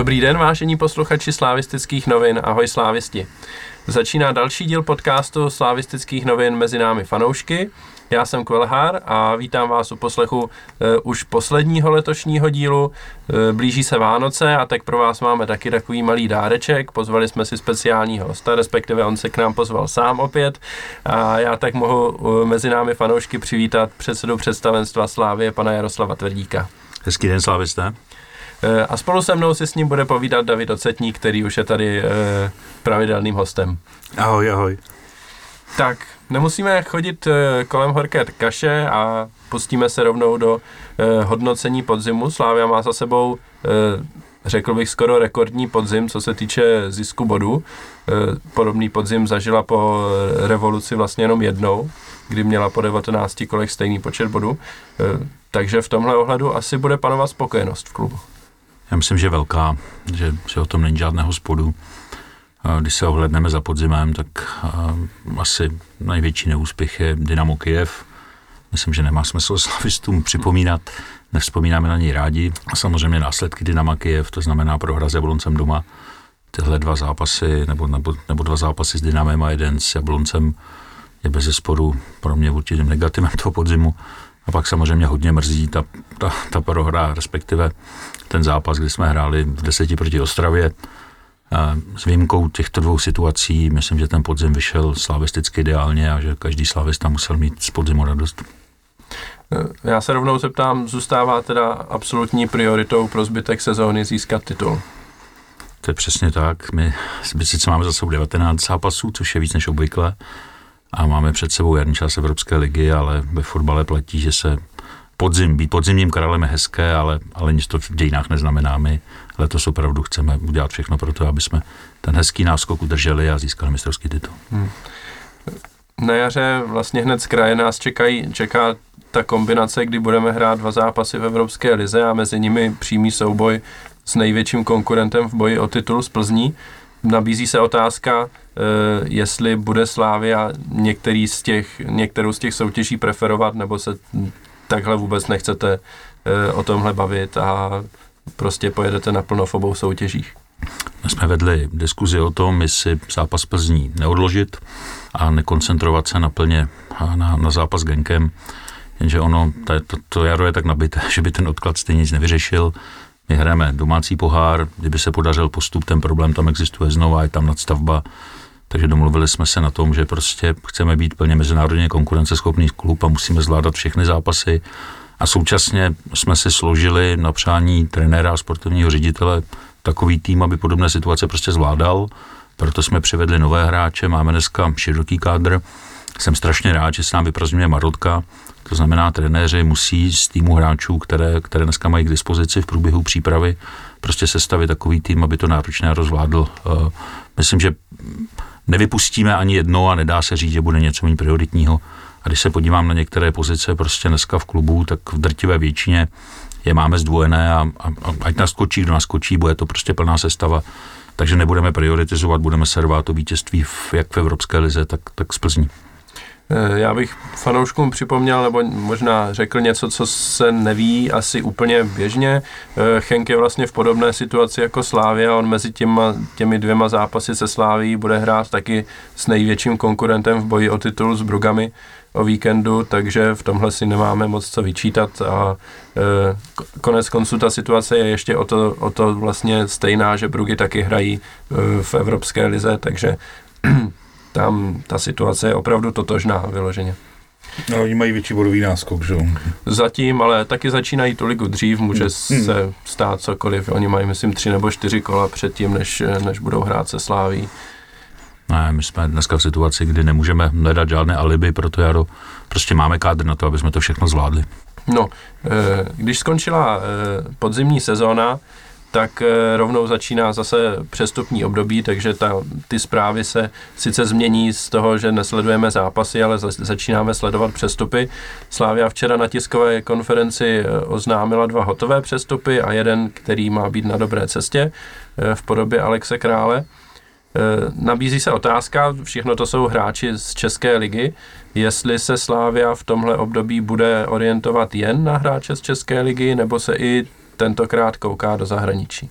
Dobrý den, vážení posluchači slávistických novin. Ahoj slávisti. Začíná další díl podcastu slávistických novin mezi námi fanoušky. Já jsem Kvelhár a vítám vás u poslechu uh, už posledního letošního dílu. Uh, blíží se Vánoce a tak pro vás máme taky takový malý dáreček. Pozvali jsme si speciálního hosta, respektive on se k nám pozval sám opět. A já tak mohu uh, mezi námi fanoušky přivítat předsedu představenstva Slávě, pana Jaroslava Tvrdíka. Hezký den, slávisté. A spolu se mnou si s ním bude povídat David Ocetník, který už je tady pravidelným hostem. Ahoj, ahoj. Tak, nemusíme chodit eh, kolem horké kaše a pustíme se rovnou do eh, hodnocení podzimu. Slávia má za sebou eh, řekl bych skoro rekordní podzim, co se týče zisku bodů. Podobný podzim zažila po revoluci vlastně jenom jednou, kdy měla po 19 kolech stejný počet bodů. Takže v tomhle ohledu asi bude panovat spokojenost v klubu. Já myslím, že velká, že, že o tom není žádného spodu. Když se ohledneme za podzimem, tak asi největší neúspěch je Dynamo Kiev. Myslím, že nemá smysl slavistům připomínat, nevzpomínáme na něj rádi. A samozřejmě následky Dynama Kiev, to znamená prohra s Jabloncem doma. Tyhle dva zápasy, nebo, nebo, nebo dva zápasy s Dynamem a jeden s Jabloncem je bez zesporu pro mě určitým negativem toho podzimu. A pak samozřejmě hodně mrzí ta, ta, ta prohra, respektive ten zápas, kdy jsme hráli v deseti proti Ostravě, s výjimkou těchto dvou situací, myslím, že ten podzim vyšel slavisticky ideálně a že každý slavista musel mít z podzimu radost. Já se rovnou zeptám, zůstává teda absolutní prioritou pro zbytek sezóny získat titul? To je přesně tak. My sice máme za sebou 19 zápasů, což je víc než obvykle, a máme před sebou jarní čas Evropské ligy, ale ve fotbale platí, že se podzim, být podzimním králem je hezké, ale, ale nic to v dějinách neznamená. My letos opravdu chceme udělat všechno pro to, aby jsme ten hezký náskok udrželi a získali mistrovský titul. Hmm. Na jaře vlastně hned z kraje nás čekají, čeká ta kombinace, kdy budeme hrát dva zápasy v Evropské lize a mezi nimi přímý souboj s největším konkurentem v boji o titul z Plzní. Nabízí se otázka, eh, jestli bude Slávia některý z těch, některou z těch soutěží preferovat, nebo se takhle vůbec nechcete eh, o tomhle bavit a prostě pojedete naplno v obou soutěžích. My jsme vedli diskuzi o tom, jestli zápas Plzní neodložit a nekoncentrovat se naplně na, na zápas Genkem, jenže ono, to, to, to jaro je tak nabité, že by ten odklad stejně nic nevyřešil. My hrajeme domácí pohár, kdyby se podařil postup, ten problém tam existuje znova, je tam nadstavba, takže domluvili jsme se na tom, že prostě chceme být plně mezinárodně konkurenceschopný klub a musíme zvládat všechny zápasy. A současně jsme si složili na přání trenéra a sportovního ředitele takový tým, aby podobné situace prostě zvládal. Proto jsme přivedli nové hráče, máme dneska široký kádr. Jsem strašně rád, že se nám vyprazňuje Marotka, to znamená, trenéři musí z týmu hráčů, které, které dneska mají k dispozici v průběhu přípravy, prostě sestavit takový tým, aby to náročně rozvládl. Eh, myslím, že nevypustíme ani jedno a nedá se říct, že bude něco méně prioritního. A když se podívám na některé pozice prostě dneska v klubu, tak v drtivé většině je máme zdvojené a, a, a ať naskočí, kdo naskočí, bude to prostě plná sestava. Takže nebudeme prioritizovat, budeme servát to vítězství v, jak v Evropské lize, tak, tak z Plzní. Eh, já bych fanouškům připomněl, nebo možná řekl něco, co se neví asi úplně běžně. Eh, je vlastně v podobné situaci jako Slávia, on mezi těma, těmi dvěma zápasy se Sláví bude hrát taky s největším konkurentem v boji o titul s Brugami o víkendu, takže v tomhle si nemáme moc co vyčítat a e, konec konců ta situace je ještě o to, o to vlastně stejná, že Brugy taky hrají e, v Evropské lize, takže tam ta situace je opravdu totožná vyloženě. No, oni mají větší bodový náskok, že jo? Zatím, ale taky začínají tu ligu dřív, může hmm. se stát cokoliv. Oni mají, myslím, tři nebo čtyři kola předtím, než, než budou hrát se Sláví. Ne, my jsme dneska v situaci, kdy nemůžeme hledat žádné alibi, proto jaro prostě máme kádr na to, aby jsme to všechno zvládli. No, eh, když skončila eh, podzimní sezóna, tak eh, rovnou začíná zase přestupní období, takže ta, ty zprávy se sice změní z toho, že nesledujeme zápasy, ale za, začínáme sledovat přestupy. Slávia včera na tiskové konferenci eh, oznámila dva hotové přestupy a jeden, který má být na dobré cestě eh, v podobě Alexe Krále. Nabízí se otázka, všechno to jsou hráči z České ligy, jestli se Slávia v tomhle období bude orientovat jen na hráče z České ligy, nebo se i tentokrát kouká do zahraničí.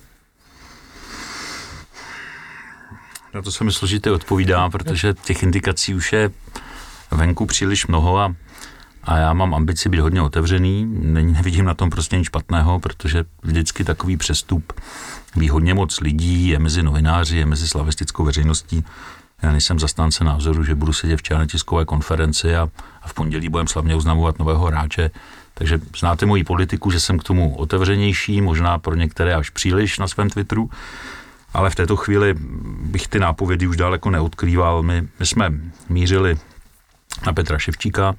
Na to se mi složitě odpovídá, protože těch indikací už je venku příliš mnoho a, a já mám ambici být hodně otevřený. Není, nevidím na tom prostě nic špatného, protože vždycky takový přestup ví hodně moc lidí, je mezi novináři, je mezi slavistickou veřejností. Já nejsem zastánce názoru, že budu sedět včera na tiskové konferenci a, a v pondělí budeme slavně oznamovat nového hráče. Takže znáte moji politiku, že jsem k tomu otevřenější, možná pro některé až příliš na svém Twitteru, ale v této chvíli bych ty nápovědy už daleko neodkrýval. My, my jsme mířili na Petra Ševčíka,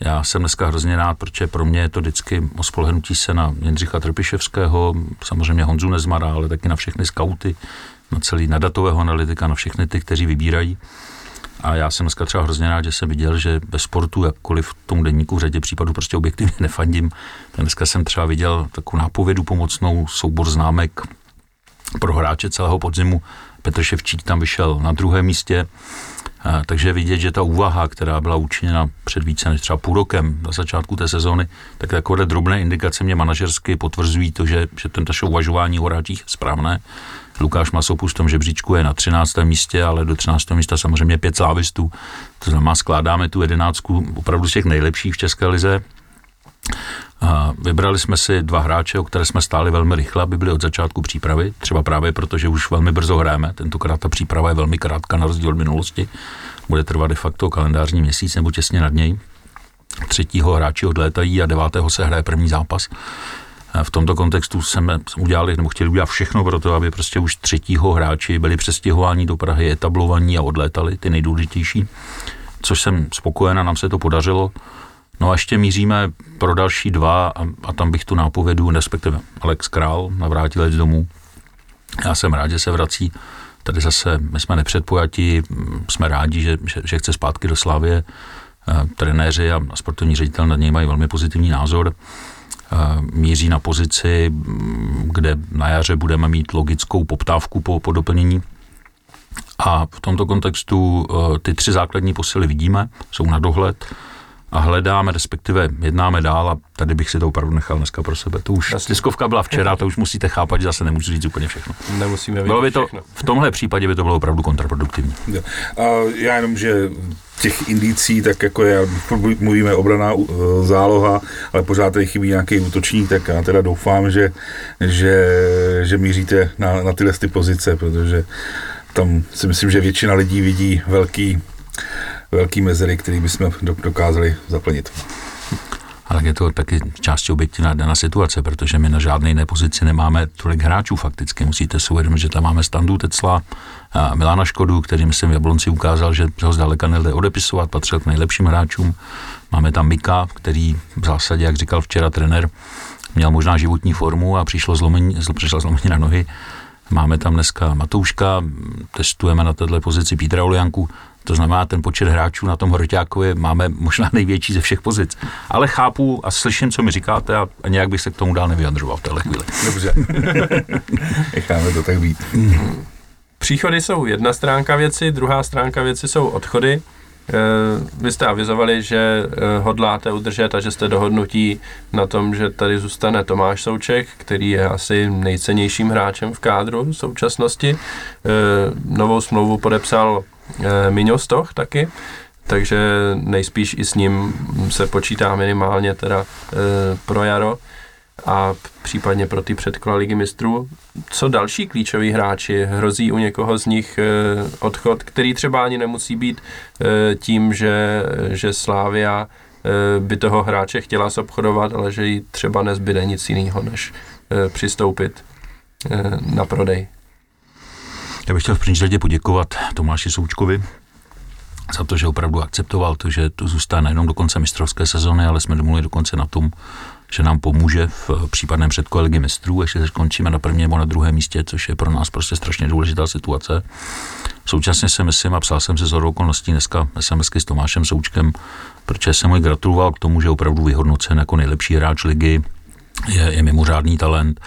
já jsem dneska hrozně rád, protože pro mě je to vždycky o spolehnutí se na Jindřicha Trpiševského, samozřejmě Honzu Nezmara, ale taky na všechny skauty, na celý, na datového analytika, na všechny ty, kteří vybírají. A já jsem dneska třeba hrozně rád, že jsem viděl, že ve sportu, jakkoliv v tom denníku v řadě případů prostě objektivně nefandím, dneska jsem třeba viděl takovou nápovědu pomocnou, soubor známek pro hráče celého podzimu. Petr Ševčík tam vyšel na druhém místě, takže vidět, že ta úvaha, která byla učiněna před více než třeba půl rokem na začátku té sezóny, tak takové drobné indikace mě manažersky potvrzují to, že, že ten taše uvažování o hráčích je správné. Lukáš Masopus v tom žebříčku je na 13. místě, ale do 13. místa samozřejmě pět slávistů. To znamená, skládáme tu jedenáctku opravdu z těch nejlepších v České lize. A vybrali jsme si dva hráče, o které jsme stáli velmi rychle, aby byli od začátku přípravy. Třeba právě proto, že už velmi brzo hrajeme. Tentokrát ta příprava je velmi krátká na rozdíl od minulosti. Bude trvat de facto kalendářní měsíc nebo těsně nad něj. Třetího hráči odlétají a devátého se hraje první zápas. V tomto kontextu jsme udělali, nebo chtěli udělat všechno pro to, aby prostě už třetího hráči byli přestěhováni do Prahy, etablovaní a odlétali, ty nejdůležitější. Což jsem spokojen a nám se to podařilo. No a ještě míříme pro další dva a, a tam bych tu nápovědu, respektive Alex Král, navrátilec domů. Já jsem rád, že se vrací. Tady zase my jsme nepředpojati, jsme rádi, že, že, že chce zpátky do Slavě. E, trenéři a sportovní ředitel nad něj mají velmi pozitivní názor. Míří na pozici, kde na jaře budeme mít logickou poptávku po, po doplnění. A v tomto kontextu e, ty tři základní posily vidíme, jsou na dohled a hledáme, respektive jednáme dál a tady bych si to opravdu nechal dneska pro sebe. To už Jasně. tiskovka byla včera, to už musíte chápat, že zase nemůžu říct úplně všechno. Nemusíme bylo by to, V tomhle případě by to bylo opravdu kontraproduktivní. Já jenom, že těch indicí, tak jako je, mluvíme obraná uh, záloha, ale pořád tady chybí nějaký útočník, tak já teda doufám, že, že, že míříte na, na tyhle ty pozice, protože tam si myslím, že většina lidí vidí velký velký mezery, který bychom dokázali zaplnit. Ale je to taky částí objektivná daná situace, protože my na žádné jiné pozici nemáme tolik hráčů fakticky. Musíte si uvědomit, že tam máme Standu Tecla, a Milana Škodu, který myslím v Jablonci ukázal, že ho zdaleka nejde odepisovat, patřil k nejlepším hráčům. Máme tam Mika, který v zásadě, jak říkal včera trenér, měl možná životní formu a přišlo zlomení, přišla zlomení na nohy. Máme tam dneska Matouška, testujeme na této pozici Petra Olianku, to znamená, ten počet hráčů na tom Hroťákově máme možná největší ze všech pozic. Ale chápu a slyším, co mi říkáte a, nějak bych se k tomu dál nevyjadřoval v téhle chvíli. Dobře. Necháme to tak být. Příchody jsou jedna stránka věci, druhá stránka věci jsou odchody. Eh, vy jste avizovali, že eh, hodláte udržet a že jste dohodnutí na tom, že tady zůstane Tomáš Souček, který je asi nejcennějším hráčem v kádru v současnosti. Eh, novou smlouvu podepsal Miňostoch taky, takže nejspíš i s ním se počítá minimálně teda pro jaro a případně pro ty předkola ligy mistrů. Co další klíčoví hráči? Hrozí u někoho z nich e, odchod, který třeba ani nemusí být tím, že, že Slávia by toho hráče chtěla obchodovat, ale že jí třeba nezbyde nic jiného, než přistoupit na prodej. Já bych chtěl v první řadě poděkovat Tomáši Součkovi, za to, že opravdu akceptoval to, že tu zůstane nejenom do konce mistrovské sezóny, ale jsme domluvili dokonce na tom, že nám pomůže v případném předkole ligy mistrů, ještě se skončíme na prvním nebo na druhém místě, což je pro nás prostě strašně důležitá situace. Současně si myslím, a psal jsem se z okolností dneska SMSky s Tomášem Součkem, protože jsem mu gratuloval k tomu, že opravdu vyhodnocen jako nejlepší hráč ligy, je, je mimořádný talent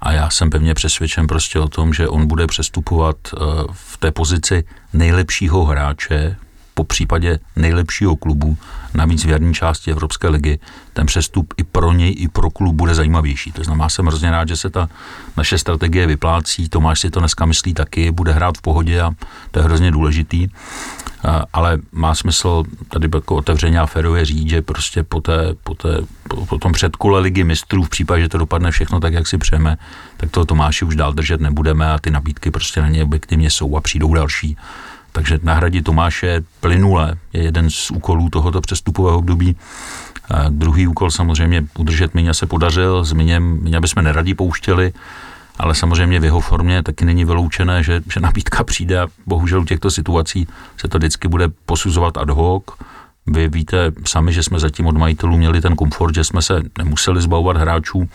a já jsem pevně přesvědčen prostě o tom, že on bude přestupovat eh, v té pozici nejlepšího hráče po případě nejlepšího klubu, navíc v jarní části Evropské ligy, ten přestup i pro něj, i pro klub bude zajímavější. To znamená, jsem hrozně rád, že se ta naše strategie vyplácí. Tomáš si to dneska myslí taky, bude hrát v pohodě a to je hrozně důležitý. Ale má smysl tady jako otevřeně a férově říct, že prostě po, té, po, té, po, po tom předkole ligy mistrů, v případě, že to dopadne všechno tak, jak si přejeme, tak toho Tomáši už dál držet nebudeme a ty nabídky prostě na ně objektivně jsou a přijdou další. Takže nahradit Tomáše plynule je jeden z úkolů tohoto přestupového období. A druhý úkol samozřejmě udržet Miňa se podařil, s Miněm, Miňa bychom neradi pouštěli, ale samozřejmě v jeho formě taky není vyloučené, že, že nabídka přijde a bohužel u těchto situací se to vždycky bude posuzovat ad hoc. Vy víte sami, že jsme zatím od majitelů měli ten komfort, že jsme se nemuseli zbavovat hráčů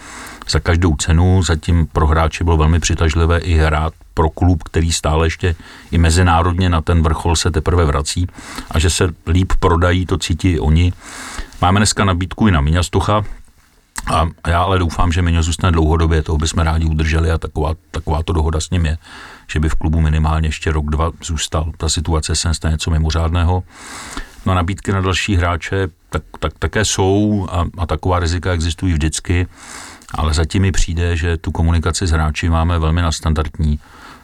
za každou cenu. Zatím pro hráče bylo velmi přitažlivé i hrát pro klub, který stále ještě i mezinárodně na ten vrchol se teprve vrací a že se líp prodají, to cítí oni. Máme dneska nabídku i na Miňa Stucha, a já ale doufám, že Miňo zůstane dlouhodobě, toho bychom rádi udrželi a taková, taková to dohoda s ním je, že by v klubu minimálně ještě rok, dva zůstal. Ta situace se stane něco mimořádného. No nabídky na další hráče tak, tak také jsou a, a taková rizika existují vždycky, ale zatím mi přijde, že tu komunikaci s hráči máme velmi nastandardní.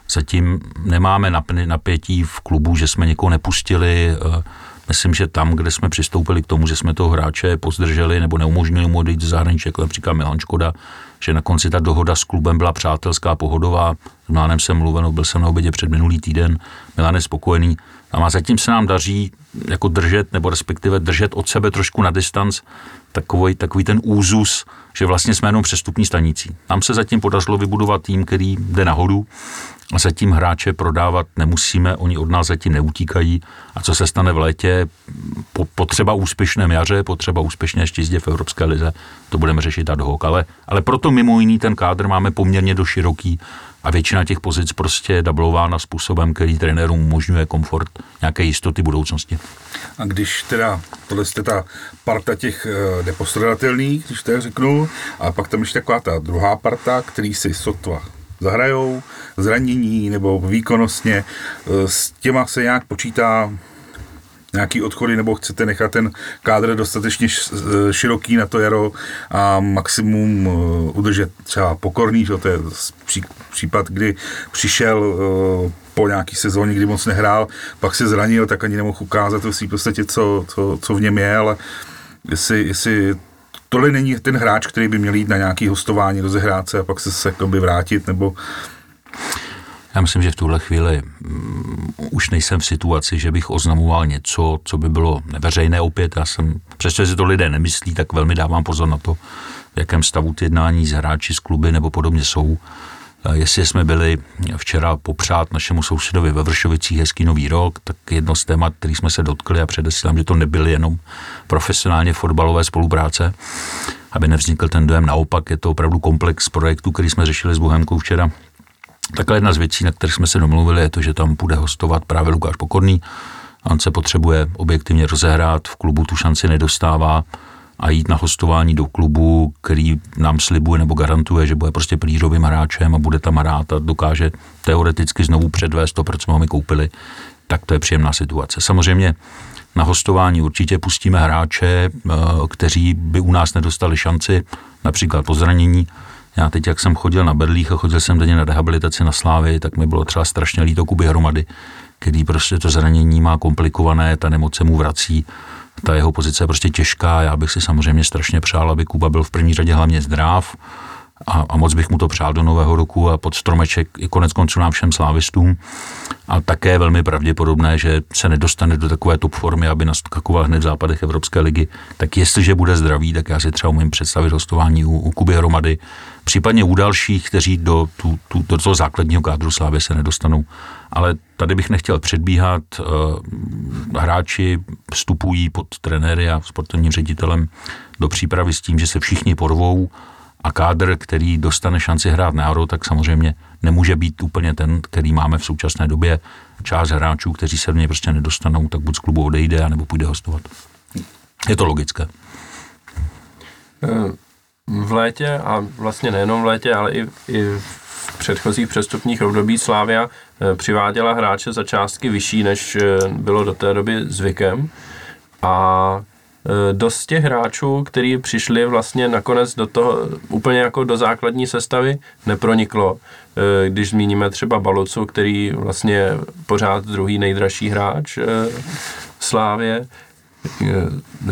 Zatím nemáme napětí v klubu, že jsme někoho nepustili, eh, Myslím, že tam, kde jsme přistoupili k tomu, že jsme toho hráče pozdrželi nebo neumožnili mu odejít z zahraničí, jako například Milan Škoda, že na konci ta dohoda s klubem byla přátelská, pohodová. S Milanem jsem mluvil, byl jsem na obědě před minulý týden, Milan je spokojený. A zatím se nám daří jako držet, nebo respektive držet od sebe trošku na distanc takový, takový ten úzus, že vlastně jsme jenom přestupní stanicí. Nám se zatím podařilo vybudovat tým, který jde nahoru a zatím hráče prodávat nemusíme, oni od nás zatím neutíkají. A co se stane v létě, po, potřeba úspěšném jaře, potřeba úspěšné štězdě v Evropské lize, to budeme řešit ad hoc. Ale, ale proto mimo jiný ten kádr máme poměrně do široký a většina těch pozic prostě je dublována způsobem, který trenérům umožňuje komfort nějaké jistoty budoucnosti. A když teda, tohle jste ta parta těch uh, nepostradatelných, když to řeknu, a pak tam ještě taková ta druhá parta, který si sotva zahrajou, zranění nebo výkonnostně, uh, s těma se nějak počítá nějaký odchody, nebo chcete nechat ten kádr dostatečně široký na to jaro a maximum uh, udržet třeba pokorný, že to je případ, kdy přišel uh, po nějaký sezóně, kdy moc nehrál, pak se zranil, tak ani nemohl ukázat v podstatě, co, co, co v něm je, ale jestli, jestli tohle není ten hráč, který by měl jít na nějaký hostování, rozehrát se a pak se, se vrátit, nebo já myslím, že v tuhle chvíli um, už nejsem v situaci, že bych oznamoval něco, co by bylo neveřejné opět. Já jsem, přestože si to lidé nemyslí, tak velmi dávám pozor na to, v jakém stavu ty jednání s hráči, z kluby nebo podobně jsou. Jestli jsme byli včera popřát našemu sousedovi ve Vršovicích hezký nový rok, tak jedno z témat, který jsme se dotkli a předesílám, že to nebyly jenom profesionálně fotbalové spolupráce, aby nevznikl ten dojem. Naopak je to opravdu komplex projektů, který jsme řešili s Bohemkou včera. Takhle jedna z věcí, na kterých jsme se domluvili, je to, že tam bude hostovat právě Lukáš Pokorný. On se potřebuje objektivně rozehrát, v klubu tu šanci nedostává a jít na hostování do klubu, který nám slibuje nebo garantuje, že bude prostě plířovým hráčem a bude tam hrát a dokáže teoreticky znovu předvést to, proč jsme ho my koupili, tak to je příjemná situace. Samozřejmě na hostování určitě pustíme hráče, eh, kteří by u nás nedostali šanci, například po zranění. Já teď, jak jsem chodil na Berlích a chodil jsem denně na rehabilitaci na Slávy, tak mi bylo třeba strašně líto Kuby hromady, který prostě to zranění má komplikované, ta nemoc se mu vrací ta jeho pozice je prostě těžká. Já bych si samozřejmě strašně přál, aby Kuba byl v první řadě hlavně zdrav a, a moc bych mu to přál do nového roku a pod stromeček i konec konců nám všem slávistům. A také velmi pravděpodobné, že se nedostane do takové top formy, aby naskakoval hned v západech Evropské ligy. Tak jestliže bude zdravý, tak já si třeba umím představit hostování u, u Kuby Hromady, případně u dalších, kteří do, tu, tu, do toho základního kádru Slávy se nedostanou. Ale tady bych nechtěl předbíhat. Eh, hráči vstupují pod trenéry a sportovním ředitelem do přípravy s tím, že se všichni porvou a kádr, který dostane šanci hrát na Euro, tak samozřejmě nemůže být úplně ten, který máme v současné době. Část hráčů, kteří se v něj prostě nedostanou, tak buď z klubu odejde, nebo půjde hostovat. Je to logické. Eh, v létě a vlastně nejenom v létě, ale i, i v předchozích přestupních období Slávia eh, přiváděla hráče za částky vyšší, než eh, bylo do té doby zvykem. A Eh, dost těch hráčů, kteří přišli vlastně nakonec do toho úplně jako do základní sestavy, neproniklo. Když zmíníme třeba Balucu, který vlastně pořád druhý nejdražší hráč Slávě,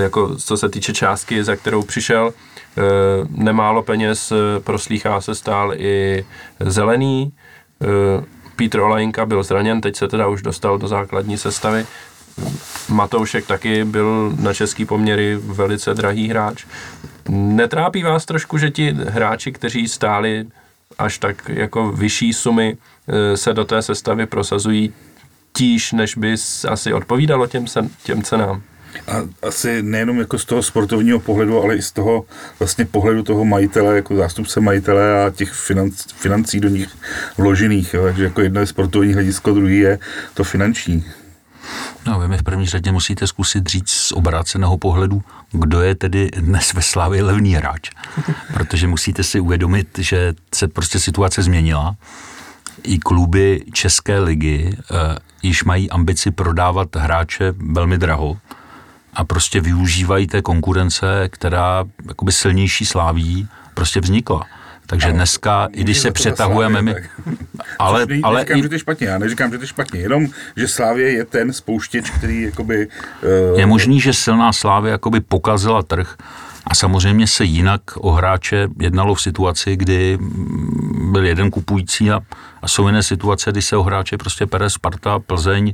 jako co se týče částky, za kterou přišel, nemálo peněz, proslýchá se stál i zelený, Petr Olajinka byl zraněn, teď se teda už dostal do základní sestavy, Matoušek taky byl na český poměry velice drahý hráč. Netrápí vás trošku, že ti hráči, kteří stáli až tak jako vyšší sumy, eh, se do té sestavy prosazují tíž, než by asi odpovídalo těm, sen, těm cenám? A asi nejenom jako z toho sportovního pohledu, ale i z toho vlastně pohledu toho majitele, jako zástupce majitele a těch financ, financí do nich vložených. Jo. Takže jako jedno je sportovní hledisko, druhý je to finanční. No, vy mi v první řadě musíte zkusit říct z obráceného pohledu, kdo je tedy dnes ve Slávě levný hráč. Protože musíte si uvědomit, že se prostě situace změnila. I kluby České ligy uh, již mají ambici prodávat hráče velmi draho a prostě využívají té konkurence, která jakoby silnější sláví prostě vznikla. Takže dneska, i když se přetahujeme my... Ale, ne, ale neříkám, i... že to je špatně, já neříkám, že to je špatně, jenom, že Slávě je ten spouštěč, který jakoby... Uh... Je možný, že silná Slávě jakoby pokazila trh a samozřejmě se jinak o hráče jednalo v situaci, kdy byl jeden kupující a, a jsou jiné situace, kdy se o hráče prostě pere Sparta, Plzeň,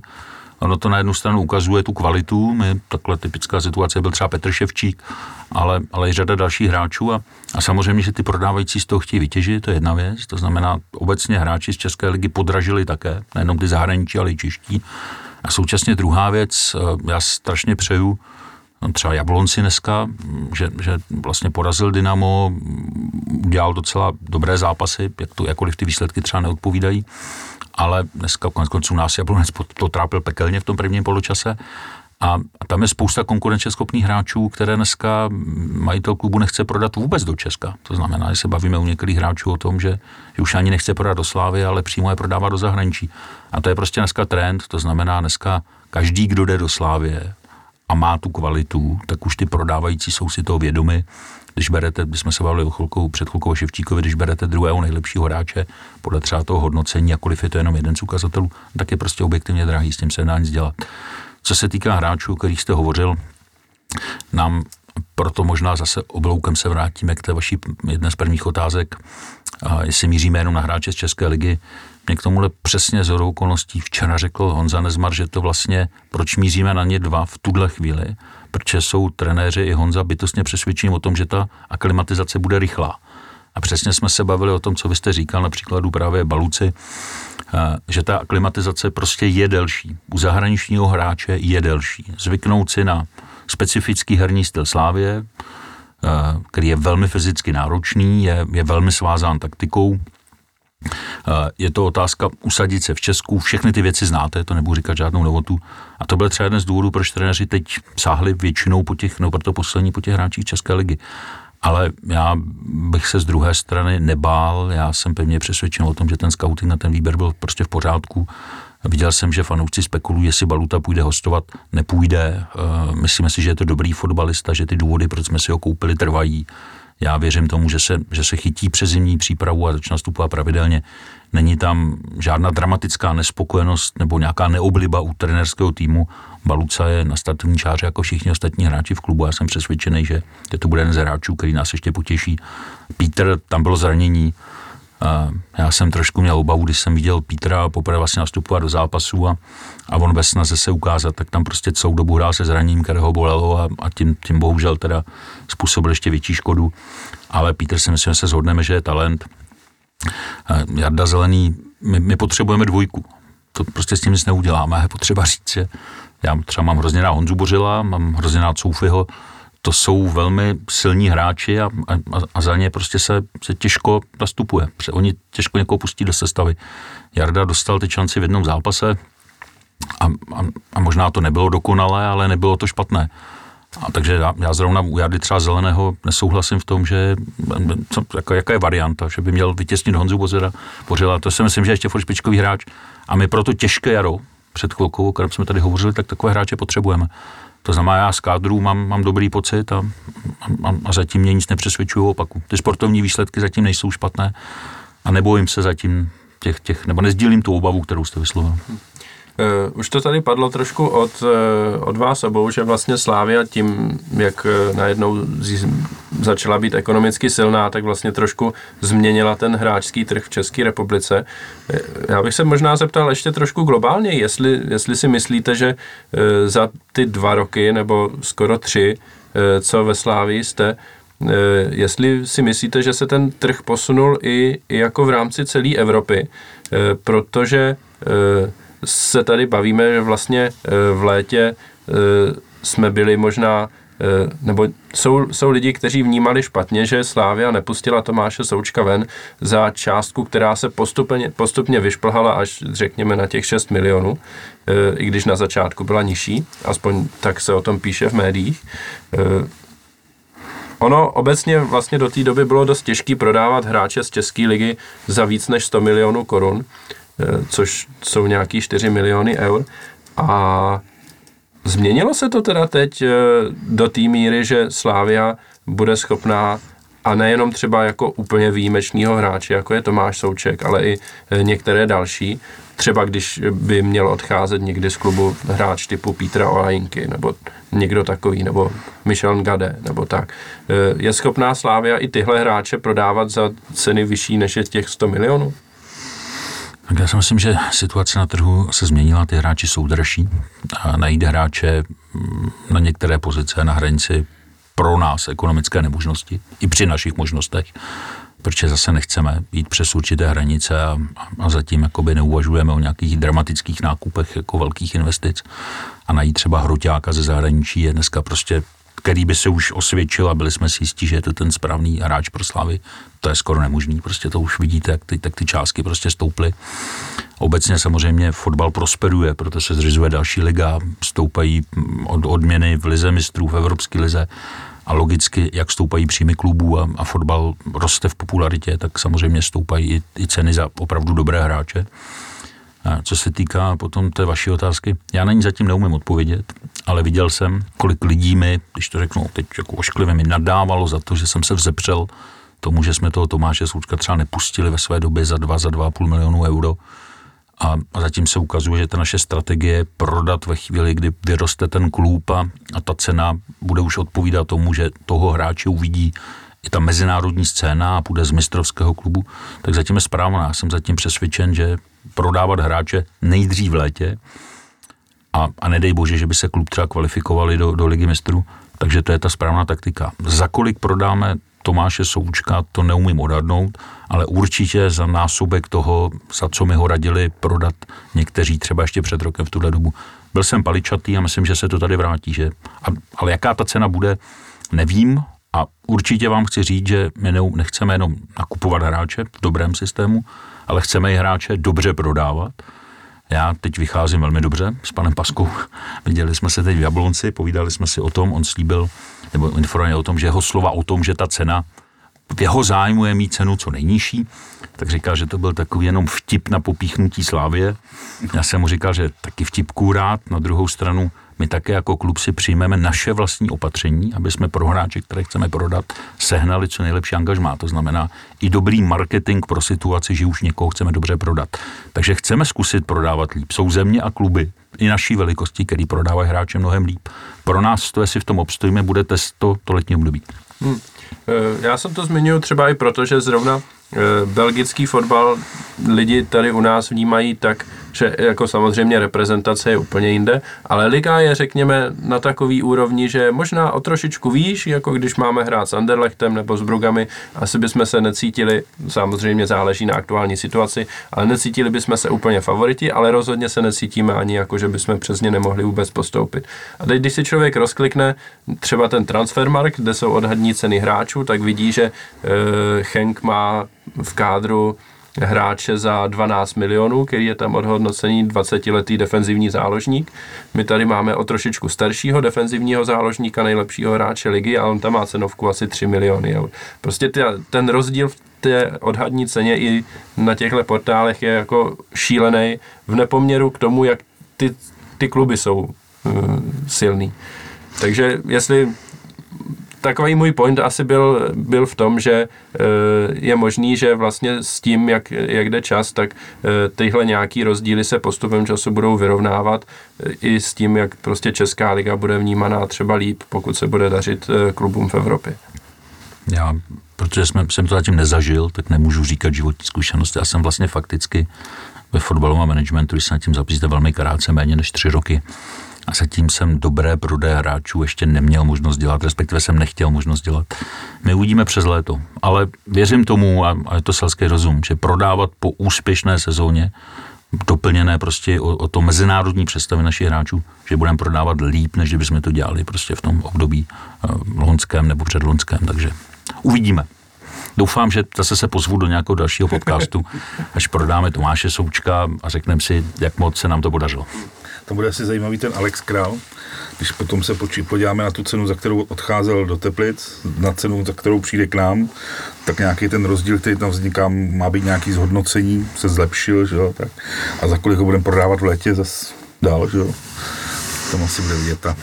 Ono to na jednu stranu ukazuje tu kvalitu, my, takhle typická situace byl třeba Petr Ševčík, ale, ale i řada dalších hráčů a, a samozřejmě, že ty prodávající z toho chtějí vytěžit, to je jedna věc, to znamená obecně hráči z České ligy podražili také, nejenom ty zahraničí, ale i čeští. A současně druhá věc, eh, já strašně přeju, třeba Jablonci dneska, že, že vlastně porazil Dynamo, udělal docela dobré zápasy, jak to, jakkoliv ty výsledky třeba neodpovídají, ale dneska konec konců nás Jablonec to trápil pekelně v tom prvním poločase. A, a tam je spousta konkurenčně schopných hráčů, které dneska majitel klubu nechce prodat vůbec do Česka. To znamená, že se bavíme u některých hráčů o tom, že, že už ani nechce prodat do Slávy, ale přímo je prodává do zahraničí. A to je prostě dneska trend, to znamená dneska každý, kdo jde do Slávě a má tu kvalitu, tak už ty prodávající jsou si toho vědomi když berete, když jsme se bavili o chvilku, před chvilkou o Ševčíkovi, když berete druhého nejlepšího hráče podle třeba toho hodnocení, jakkoliv je to jenom jeden z ukazatelů, tak je prostě objektivně drahý, s tím se nedá nic dělat. Co se týká hráčů, o kterých jste hovořil, nám proto možná zase obloukem se vrátíme k té vaší jedné z prvních otázek, a jestli míříme jenom na hráče z České ligy, mě k tomuhle přesně z okolností včera řekl Honza Nezmar, že to vlastně, proč míříme na ně dva v tuhle chvíli, protože jsou trenéři i Honza bytostně přesvědčení o tom, že ta aklimatizace bude rychlá. A přesně jsme se bavili o tom, co vy jste říkal na příkladu právě Baluci, eh, že ta aklimatizace prostě je delší. U zahraničního hráče je delší. Zvyknout si na specifický herní styl Slávě, eh, který je velmi fyzicky náročný, je, je velmi svázán taktikou, je to otázka usadit se v Česku, všechny ty věci znáte, to nebudu říkat žádnou novotu. A to byl třeba jeden z důvodů, proč trenéři teď sáhli většinou po těch, no proto poslední po těch hráčích České ligy. Ale já bych se z druhé strany nebál, já jsem pevně přesvědčen o tom, že ten scouting na ten výběr byl prostě v pořádku. Viděl jsem, že fanoušci spekulují, jestli Baluta půjde hostovat, nepůjde. Eh, myslíme si, že je to dobrý fotbalista, že ty důvody, proč jsme si ho koupili, trvají já věřím tomu, že se, že se chytí přes zimní přípravu a začne nastupovat pravidelně. Není tam žádná dramatická nespokojenost nebo nějaká neobliba u trenerského týmu. Baluca je na startovní čáře jako všichni ostatní hráči v klubu. Já jsem přesvědčený, že to bude jeden z hráčů, který nás ještě potěší. Peter, tam bylo zranění, já jsem trošku měl obavu, když jsem viděl Petra poprvé vlastně nastupovat do zápasu a, a on bez snaze se ukázat, tak tam prostě celou dobu hrál se zraněním, které ho bolelo a, a tím, tím bohužel teda způsobil ještě větší škodu. Ale Peter si myslím, že se shodneme, že je talent. Jarda Zelený, my, my potřebujeme dvojku. To prostě s tím nic neuděláme. Je potřeba říct, že já třeba mám hrozně na Honzu Bořila, mám hrozně na Coufyho, to jsou velmi silní hráči a, a, a za ně prostě se, se těžko nastupuje. Oni těžko někoho pustí do sestavy. Jarda dostal ty šanci v jednom zápase a, a, a možná to nebylo dokonalé, ale nebylo to špatné. A takže já, já zrovna u Jardy třeba zeleného nesouhlasím v tom, že co, jako, jaká je varianta, že by měl vytěsnit Honzu Bozera, Bořila. To si myslím, že ještě špičkový hráč. A my pro to těžké jaro, před chvilkou, o jsme tady hovořili, tak takové hráče potřebujeme. To znamená, já z kádru mám, mám dobrý pocit a, a, a zatím mě nic nepřesvědčuju opaku. Ty sportovní výsledky zatím nejsou špatné a nebojím se zatím těch, těch nebo nezdílím tu obavu, kterou jste vyslovil. Uh, už to tady padlo trošku od, uh, od vás obou, že vlastně Slávia tím, jak uh, najednou začala být ekonomicky silná, tak vlastně trošku změnila ten hráčský trh v České republice. Já bych se možná zeptal ještě trošku globálně, jestli, jestli si myslíte, že za ty dva roky nebo skoro tři, co ve Slávii jste, jestli si myslíte, že se ten trh posunul i, i jako v rámci celé Evropy, protože se tady bavíme, že vlastně eh, v létě eh, jsme byli možná eh, nebo jsou, jsou lidi, kteří vnímali špatně, že Slávia nepustila Tomáše Součka ven za částku, která se postupně, postupně vyšplhala až řekněme na těch 6 milionů, i když na začátku byla nižší, aspoň tak se o tom píše v médiích. Ono obecně vlastně do té doby bylo dost těžké prodávat hráče z České ligy za víc než 100 milionů korun. Eh, což jsou nějaký 4 miliony eur. A změnilo se to teda teď eh, do té míry, že Slávia bude schopná a nejenom třeba jako úplně výjimečného hráče, jako je Tomáš Souček, ale i eh, některé další. Třeba když by měl odcházet někdy z klubu hráč typu Petra Olajinky, nebo někdo takový, nebo Michel Ngade, nebo tak. Je schopná Slávia i tyhle hráče prodávat za ceny vyšší než je těch 100 milionů? Tak já si myslím, že situace na trhu se změnila, ty hráči jsou dražší a najít hráče mm, na některé pozice na hranici pro nás ekonomické nemožnosti, i při našich možnostech, protože zase nechceme jít přes určité hranice a, a zatím jakoby neuvažujeme o nějakých dramatických nákupech jako velkých investic. A najít třeba hroťáka ze zahraničí je dneska prostě který by se už osvědčil a byli jsme si jistí, že je to ten správný hráč pro Slavy. To je skoro nemožný, prostě to už vidíte, jak ty, tak ty částky prostě stouply. Obecně samozřejmě fotbal prosperuje, protože se zřizuje další liga, stoupají od odměny v lize mistrů, v Evropské lize a logicky, jak stoupají příjmy klubů a, a fotbal roste v popularitě, tak samozřejmě stoupají i, i ceny za opravdu dobré hráče. Co se týká potom té vaší otázky, já na ní zatím neumím odpovědět, ale viděl jsem, kolik lidí mi, když to řeknu teď jako ošklivě, mi nadávalo za to, že jsem se vzepřel tomu, že jsme toho Tomáše Součka třeba nepustili ve své době za 2, za 2,5 milionů euro. A, a zatím se ukazuje, že ta naše strategie prodat ve chvíli, kdy vyroste ten klub a, a ta cena bude už odpovídat tomu, že toho hráče uvidí i ta mezinárodní scéna a půjde z mistrovského klubu, tak zatím je správná. Já jsem zatím přesvědčen, že prodávat hráče nejdřív v létě a, a nedej bože, že by se klub třeba kvalifikovali do, do ligy mistrů, takže to je ta správná taktika. Za kolik prodáme Tomáše Součka, to neumím odhadnout, ale určitě za násobek toho, za co mi ho radili prodat někteří třeba ještě před rokem v tuhle dobu. Byl jsem paličatý a myslím, že se to tady vrátí. Že? A, ale jaká ta cena bude, nevím, a určitě vám chci říct, že my nechceme jenom nakupovat hráče v dobrém systému, ale chceme i hráče dobře prodávat. Já teď vycházím velmi dobře s panem Paskou. Viděli jsme se teď v Jablonci, povídali jsme si o tom, on slíbil, nebo informovaně o tom, že jeho slova o tom, že ta cena v jeho zájmu je mít cenu co nejnižší, tak říkal, že to byl takový jenom vtip na popíchnutí slávě. Já jsem mu říkal, že taky vtipků rád, na druhou stranu my také jako klub si přijmeme naše vlastní opatření, aby jsme pro hráče, které chceme prodat, sehnali co nejlepší angažmá. To znamená i dobrý marketing pro situaci, že už někoho chceme dobře prodat. Takže chceme zkusit prodávat líp. Jsou země a kluby i naší velikosti, který prodávají hráče mnohem líp. Pro nás to, jestli v tom obstojíme, bude test to, to letní období. Hmm. Já jsem to zmiňuji třeba i proto, že zrovna e, belgický fotbal lidi tady u nás vnímají tak, že jako samozřejmě reprezentace je úplně jinde, ale liga je řekněme na takový úrovni, že možná o trošičku výš, jako když máme hrát s Anderlechtem nebo s Brugami, asi bychom se necítili, samozřejmě záleží na aktuální situaci, ale necítili bychom se úplně favoriti, ale rozhodně se necítíme ani jako, že bychom přes ně nemohli vůbec postoupit. A teď, když si člověk rozklikne třeba ten transfermark, kde jsou odhadní ceny hráčů, tak vidí, že uh, Henk má v kádru hráče za 12 milionů, který je tam odhodnocený 20-letý defenzivní záložník. My tady máme o trošičku staršího defenzivního záložníka, nejlepšího hráče ligy a on tam má cenovku asi 3 miliony. Prostě ty, ten rozdíl v té odhadní ceně i na těchto portálech je jako šílený v nepoměru k tomu, jak ty, ty kluby jsou uh, silný. Takže jestli takový můj point asi byl, byl v tom, že e, je možný, že vlastně s tím, jak, jak jde čas, tak e, tyhle nějaký rozdíly se postupem času budou vyrovnávat e, i s tím, jak prostě Česká liga bude vnímaná třeba líp, pokud se bude dařit klubům v Evropě. Já, protože jsme, jsem to zatím nezažil, tak nemůžu říkat životní zkušenosti. Já jsem vlastně fakticky ve fotbalovém managementu, když se nad tím zapíšte velmi krátce, méně než tři roky, a zatím jsem dobré prodeje hráčů ještě neměl možnost dělat, respektive jsem nechtěl možnost dělat. My uvidíme přes léto, ale věřím tomu, a, je to selský rozum, že prodávat po úspěšné sezóně doplněné prostě o, o to mezinárodní představy našich hráčů, že budeme prodávat líp, než kdybychom to dělali prostě v tom období uh, loňském nebo předloňském, takže uvidíme. Doufám, že zase se pozvu do nějakého dalšího podcastu, až prodáme Tomáše Součka a řekneme si, jak moc se nám to podařilo. Tam bude asi zajímavý ten Alex Král, když potom se podíváme na tu cenu, za kterou odcházel do Teplic, na cenu, za kterou přijde k nám, tak nějaký ten rozdíl, který tam vzniká, má být nějaký zhodnocení, se zlepšil, že jo, tak. A za kolik ho budeme prodávat v létě zase dál, že jo. Tam asi bude vidět ta,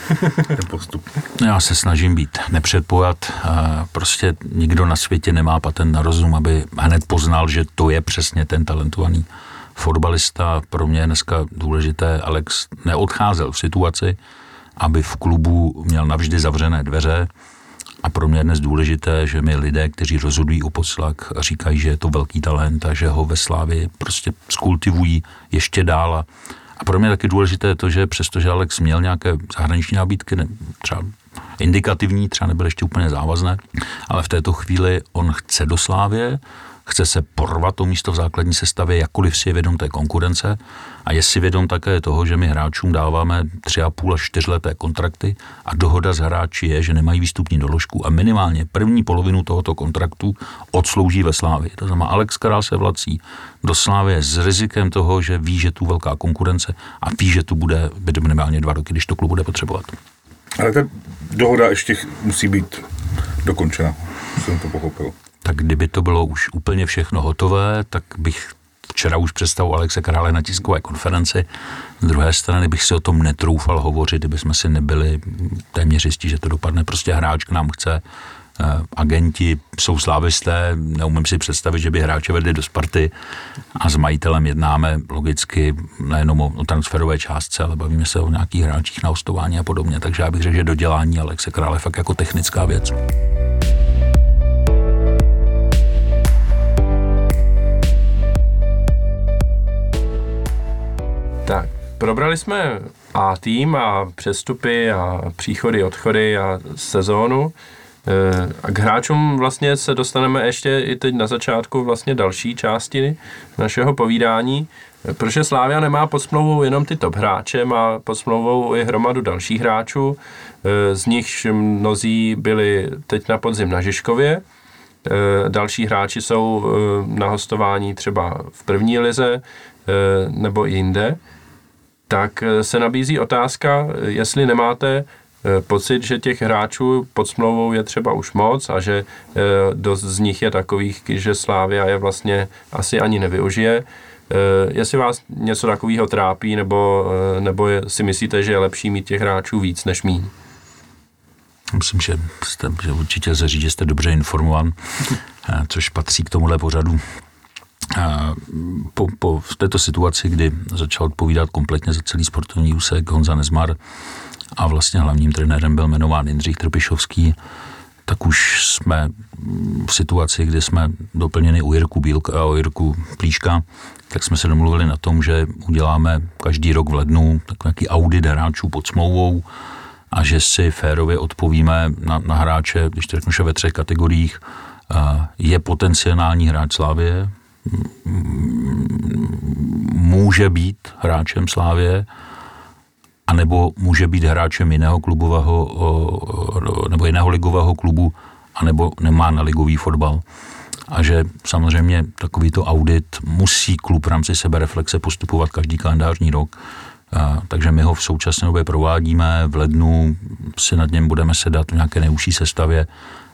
ten postup. Já se snažím být nepředpojat. Prostě nikdo na světě nemá patent na rozum, aby hned poznal, že to je přesně ten talentovaný fotbalista, pro mě je dneska důležité, Alex neodcházel v situaci, aby v klubu měl navždy zavřené dveře a pro mě je dnes důležité, že mi lidé, kteří rozhodují o poslak, říkají, že je to velký talent a že ho ve Slávě prostě skultivují ještě dál. A pro mě je taky důležité to, že přestože Alex měl nějaké zahraniční nabídky, ne, třeba indikativní, třeba nebyly ještě úplně závazné, ale v této chvíli on chce do Slávě, chce se porvat to místo v základní sestavě, jakkoliv si je vědom té konkurence a je si vědom také toho, že my hráčům dáváme 3,5 až 4 leté kontrakty a dohoda s hráči je, že nemají výstupní doložku a minimálně první polovinu tohoto kontraktu odslouží ve Slávě. To znamená, Alex Karál se vlací do Slávy s rizikem toho, že ví, že tu velká konkurence a ví, že tu bude minimálně dva roky, když to klub bude potřebovat. Ale ta dohoda ještě musí být dokončena, jsem to pochopil tak kdyby to bylo už úplně všechno hotové, tak bych včera už představu Alexe Krále na tiskové konferenci. Z druhé strany bych si o tom netroufal hovořit, kdyby jsme si nebyli téměř jistí, že to dopadne. Prostě hráč k nám chce, eh, agenti jsou slávisté, neumím si představit, že by hráče vedli do Sparty a s majitelem jednáme logicky nejenom o transferové částce, ale bavíme se o nějakých hráčích na hostování a podobně. Takže já bych řekl, že dodělání Alexe Krále fakt jako technická věc. Tak, probrali jsme A tým a přestupy a příchody, odchody a sezónu. E, a k hráčům vlastně se dostaneme ještě i teď na začátku vlastně další části našeho povídání, protože Slávia nemá pod smlouvou jenom ty top hráče, má pod smlouvou i hromadu dalších hráčů, e, z nich mnozí byli teď na podzim na Žižkově, e, další hráči jsou na hostování třeba v první lize nebo jinde tak eh, se nabízí otázka, eh, jestli nemáte eh, pocit, že těch hráčů pod smlouvou je třeba už moc a že dost z nich je takových, že Slávia je vlastně asi ani nevyužije. Jestli vás něco takového trápí, nebo, nebo si myslíte, že je lepší mít těch hráčů víc než míň? Myslím, že, jste, že určitě se říct, že jste dobře informovan, což patří k tomuhle pořadu po, po v této situaci, kdy začal odpovídat kompletně za celý sportovní úsek Honza Nezmar a vlastně hlavním trenérem byl jmenován Jindřich Trpišovský, tak už jsme v situaci, kdy jsme doplněni u Jirku Bílka a u Jirku Plíška, tak jsme se domluvili na tom, že uděláme každý rok v lednu takový audit hráčů pod smlouvou a že si férově odpovíme na, na hráče, když to řeknu, ve třech kategoriích, je potenciální hráč Slávě, může být hráčem Slávě, anebo může být hráčem jiného klubového nebo jiného ligového klubu, anebo nemá na ligový fotbal. a že samozřejmě takovýto audit musí klub v rámci sebereflexe postupovat každý kalendářní rok. A, takže my ho v současné době provádíme, v lednu si nad něm budeme sedat v nějaké neužší sestavě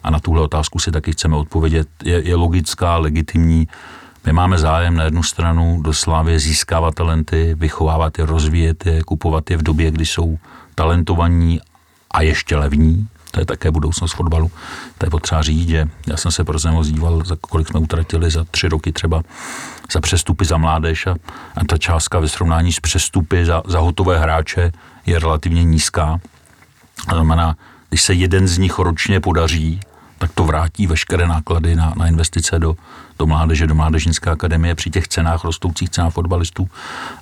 a na tuhle otázku si taky chceme odpovědět. Je, je logická, legitimní, my máme zájem na jednu stranu do Slávy získávat talenty, vychovávat je, rozvíjet je, kupovat je v době, kdy jsou talentovaní a ještě levní. To je také budoucnost fotbalu. To je potřeba říct, že já jsem se pro Znemo díval, za kolik jsme utratili za tři roky třeba za přestupy za mládež a, a ta částka ve srovnání s přestupy za, za hotové hráče je relativně nízká. To znamená, když se jeden z nich ročně podaří, tak to vrátí veškeré náklady na, na investice do, do mládeže, do mládežnické akademie při těch cenách, rostoucích cenách fotbalistů.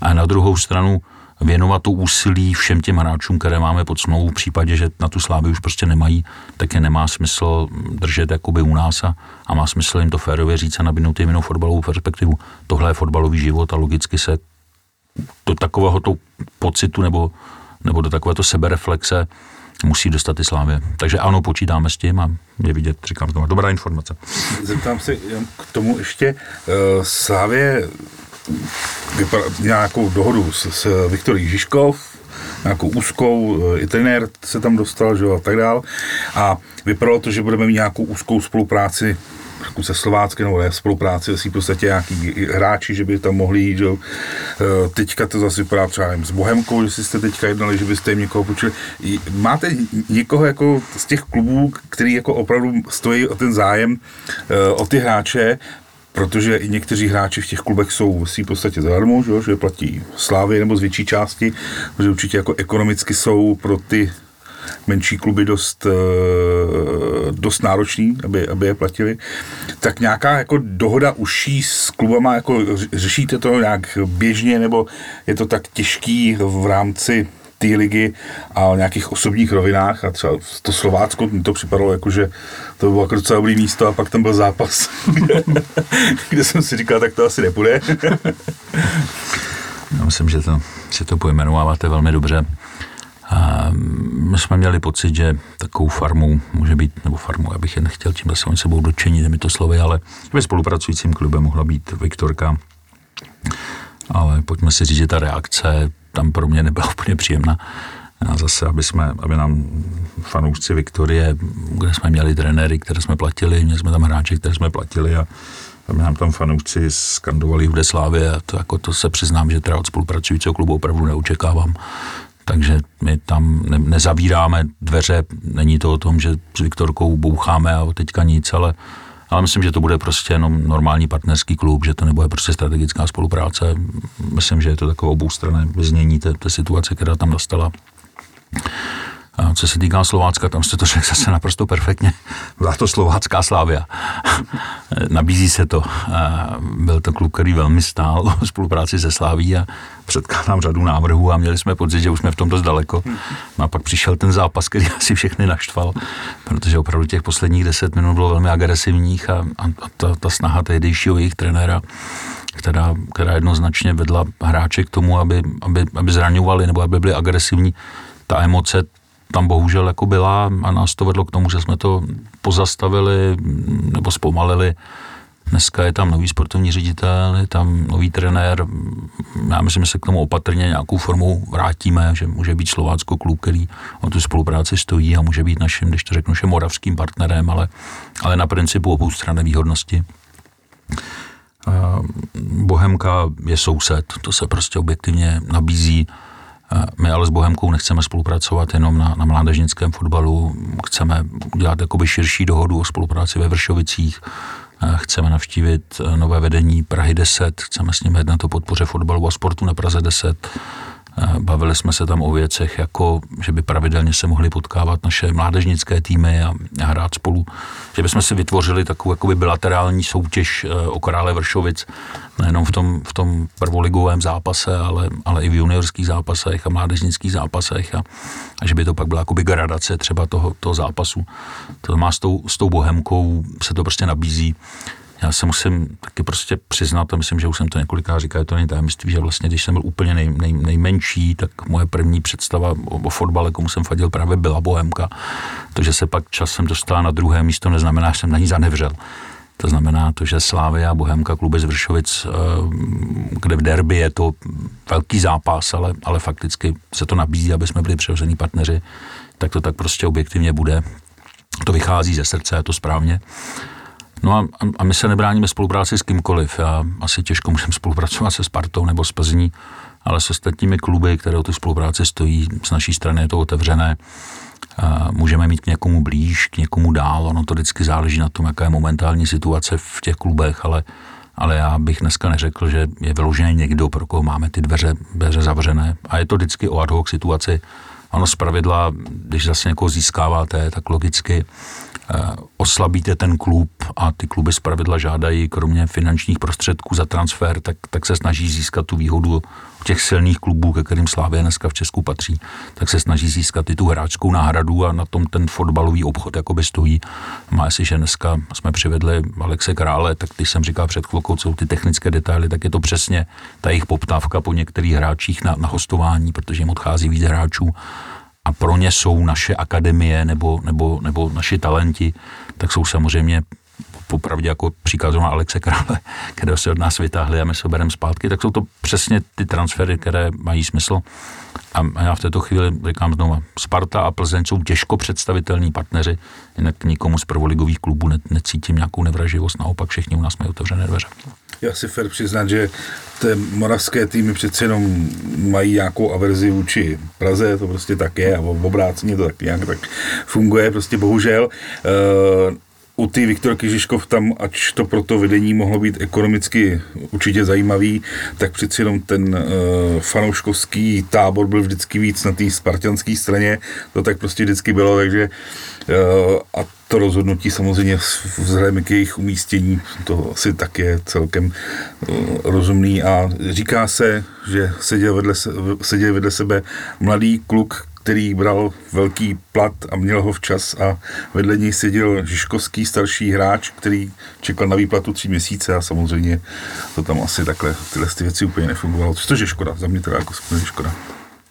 A na druhou stranu věnovat to úsilí všem těm hráčům, které máme pod smlouvou v případě, že na tu slávy už prostě nemají, tak je nemá smysl držet jakoby u nás a, a má smysl jim to férově říct a nabídnout jim jinou fotbalovou perspektivu. Tohle je fotbalový život a logicky se do takového to pocitu nebo, nebo do takovéto sebereflexe musí dostat i Slávě. Takže ano, počítáme s tím a je vidět, říkám, to má dobrá informace. Zeptám se k tomu ještě, uh, Slávě nějakou dohodu s, s Viktorí Žižkov, nějakou úzkou, eh, i trenér se tam dostal, že a tak dál. A vypadalo to, že budeme mít nějakou úzkou spolupráci jako se Slováckem nebo ne, spolupráci, v podstatě nějaký hráči, že by tam mohli jít, že? Teďka to zase vypadá třeba nevím, s Bohemkou, že jste teďka jednali, že byste jim někoho počuli. Máte někoho jako z těch klubů, který jako opravdu stojí o ten zájem, eh, o ty hráče, protože i někteří hráči v těch klubech jsou v podstatě zadarmo, že, že platí slávy nebo z větší části, protože určitě jako ekonomicky jsou pro ty menší kluby dost, eh, dost náročný, aby, aby je platili, tak nějaká jako dohoda uší s klubama, jako řešíte to nějak běžně, nebo je to tak těžký v rámci té ligy a o nějakých osobních rovinách a třeba to Slovácko, mi to připadalo jako, že to bylo jako docela dobrý místo a pak tam byl zápas, kde jsem si říkal, tak to asi nepůjde. Já myslím, že to, že to pojmenováváte velmi dobře. A my jsme měli pocit, že takovou farmou může být, nebo farmu, abych je nechtěl tím oni sebou dočenit těmito slovy, ale ve spolupracujícím klubem mohla být Viktorka. Ale pojďme si říct, že ta reakce tam pro mě nebyla úplně příjemná. A zase, aby, jsme, aby nám fanoušci Viktorie, kde jsme měli trenéry, které jsme platili, měli jsme tam hráče, které jsme platili a aby nám tam fanoušci skandovali v Slávě a to, jako to se přiznám, že teda od spolupracujícího klubu opravdu neočekávám. Takže my tam ne, nezavíráme dveře, není to o tom, že s Viktorkou boucháme a teďka nic, ale ale myslím, že to bude prostě jenom normální partnerský klub, že to nebude prostě strategická spolupráce. Myslím, že je to takové oboustranné vyznění té, té situace, která tam nastala. Co se týká Slovácka, tam jste to řekl zase naprosto perfektně. Byla to slovácká slávia. Nabízí se to. Byl to klub, který velmi stál o spolupráci se Sláví a předkládám řadu návrhů a měli jsme pocit, že už jsme v tom dost daleko. No a pak přišel ten zápas, který asi všechny naštval, protože opravdu těch posledních deset minut bylo velmi agresivních a, a ta, ta snaha tehdejšího jejich trenéra která, která jednoznačně vedla hráče k tomu, aby, aby, aby zraňovali nebo aby byli agresivní. Ta emoce tam bohužel jako byla a nás to vedlo k tomu, že jsme to pozastavili nebo zpomalili. Dneska je tam nový sportovní ředitel, je tam nový trenér. Já myslím, že se k tomu opatrně nějakou formou vrátíme, že může být Slovácko klub, který o tu spolupráci stojí a může být naším, když to řeknu, všem moravským partnerem, ale, ale na principu obou strany výhodnosti. Bohemka je soused, to se prostě objektivně nabízí. My ale s Bohemkou nechceme spolupracovat jenom na, na mládežnickém fotbalu, chceme udělat jakoby širší dohodu o spolupráci ve Vršovicích, chceme navštívit nové vedení Prahy 10, chceme s nimi jednat o podpoře fotbalu a sportu na Praze 10, Bavili jsme se tam o věcech, jako že by pravidelně se mohli potkávat naše mládežnické týmy a, a hrát spolu. Že bychom si vytvořili takovou jakoby bilaterální soutěž eh, o Krále Vršovic, nejenom v tom, v tom prvoligovém zápase, ale, ale i v juniorských zápasech a mládežnických zápasech a, a že by to pak byla jakoby gradace třeba toho, toho zápasu. To má s tou, s tou bohemkou se to prostě nabízí já se musím taky prostě přiznat, a myslím, že už jsem to několikrát říkal, to není tajemství, že vlastně, když jsem byl úplně nej, nej, nejmenší, tak moje první představa o, o fotbale, komu jsem fadil, právě byla Bohemka. To, že se pak časem dostala na druhé místo, neznamená, že jsem na ní zanevřel. To znamená to, že Slávy a Bohemka kluby z Vršovic, kde v derby je to velký zápas, ale, ale fakticky se to nabízí, aby jsme byli přirození partneři, tak to tak prostě objektivně bude. To vychází ze srdce, je to správně. No a, a my se nebráníme spolupráci s kýmkoliv. Já asi těžko můžeme spolupracovat se Spartou nebo s Plzní, ale s ostatními kluby, které o tu spolupráci stojí, z naší strany je to otevřené. Můžeme mít k někomu blíž, k někomu dál, ono to vždycky záleží na tom, jaká je momentální situace v těch klubech, ale, ale já bych dneska neřekl, že je vyložený někdo, pro koho máme ty dveře, dveře zavřené. A je to vždycky o ad hoc situaci. Ono zpravidla, když zase někoho získáváte, tak logicky Eh, oslabíte ten klub a ty kluby zpravidla žádají kromě finančních prostředků za transfer, tak, tak se snaží získat tu výhodu těch silných klubů, ke kterým Slávě dneska v Česku patří, tak se snaží získat i tu hráčskou náhradu a na tom ten fotbalový obchod jakoby stojí. Má si, že dneska jsme přivedli Alexe Krále, tak když jsem říkal před chvilkou, co ty technické detaily, tak je to přesně ta jejich poptávka po některých hráčích na, na hostování, protože jim odchází víc hráčů a pro ně jsou naše akademie nebo, nebo, nebo naši talenti, tak jsou samozřejmě popravdě jako příklad na Alexe Krále, které se od nás vytáhli a my se bereme zpátky, tak jsou to přesně ty transfery, které mají smysl. A já v této chvíli říkám znovu, Sparta a Plzeň jsou těžko představitelní partneři, jinak nikomu z prvoligových klubů ne, necítím nějakou nevraživost, naopak všichni u nás mají otevřené dveře. Já si fér přiznat, že ty moravské týmy přece jenom mají nějakou averzi vůči Praze, to prostě tak je a v obráceně to tak nějak tak funguje, prostě bohužel. Uh, u ty Viktorky Žižkov tam, ač to pro to vedení mohlo být ekonomicky určitě zajímavý, tak přeci jenom ten uh, fanouškovský tábor byl vždycky víc na té spartianské straně, to tak prostě vždycky bylo, takže uh, a to rozhodnutí samozřejmě vzhledem k jejich umístění, to asi tak je celkem uh, rozumný. A říká se, že seděl vedle, seděl vedle sebe mladý kluk, který bral velký plat a měl ho včas a vedle něj seděl Žižkovský starší hráč, který čekal na výplatu tři měsíce a samozřejmě to tam asi takhle tyhle ty věci úplně nefungovalo, což je škoda, za mě teda jako škoda.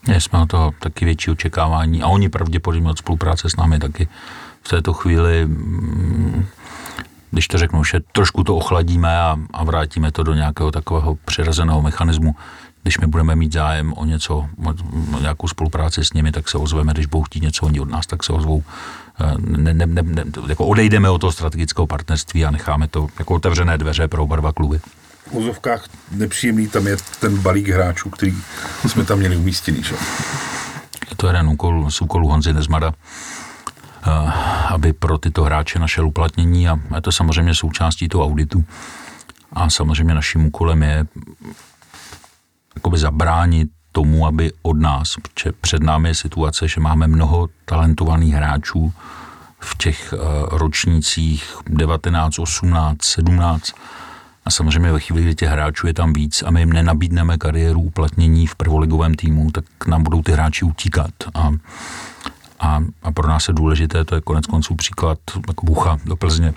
Je, jsme o to taky větší očekávání a oni pravděpodobně od spolupráce s námi taky v této chvíli mm, když to řeknu, že trošku to ochladíme a, a vrátíme to do nějakého takového přirozeného mechanismu, když my budeme mít zájem o něco, o nějakou spolupráci s nimi, tak se ozveme, když budou chtít něco oni od nás, tak se ozvou. Eh, ne, ne, ne, ne, jako odejdeme od toho strategického partnerství a necháme to jako otevřené dveře pro oba dva kluby. V úzovkách nepříjemný tam je ten balík hráčů, který jsme tam měli umístěný. Že? Je to jeden úkol z úkolů Honzy Nezmada, eh, aby pro tyto hráče našel uplatnění a je to samozřejmě součástí toho auditu. A samozřejmě naším úkolem je jakoby zabránit tomu, aby od nás, před námi je situace, že máme mnoho talentovaných hráčů v těch uh, ročnících 19, 18, 17 a samozřejmě ve chvíli, kdy těch hráčů je tam víc a my jim nenabídneme kariéru uplatnění v prvoligovém týmu, tak nám budou ty hráči utíkat. A, a, a pro nás je důležité, to je konec konců příklad jako Bucha do Plzně,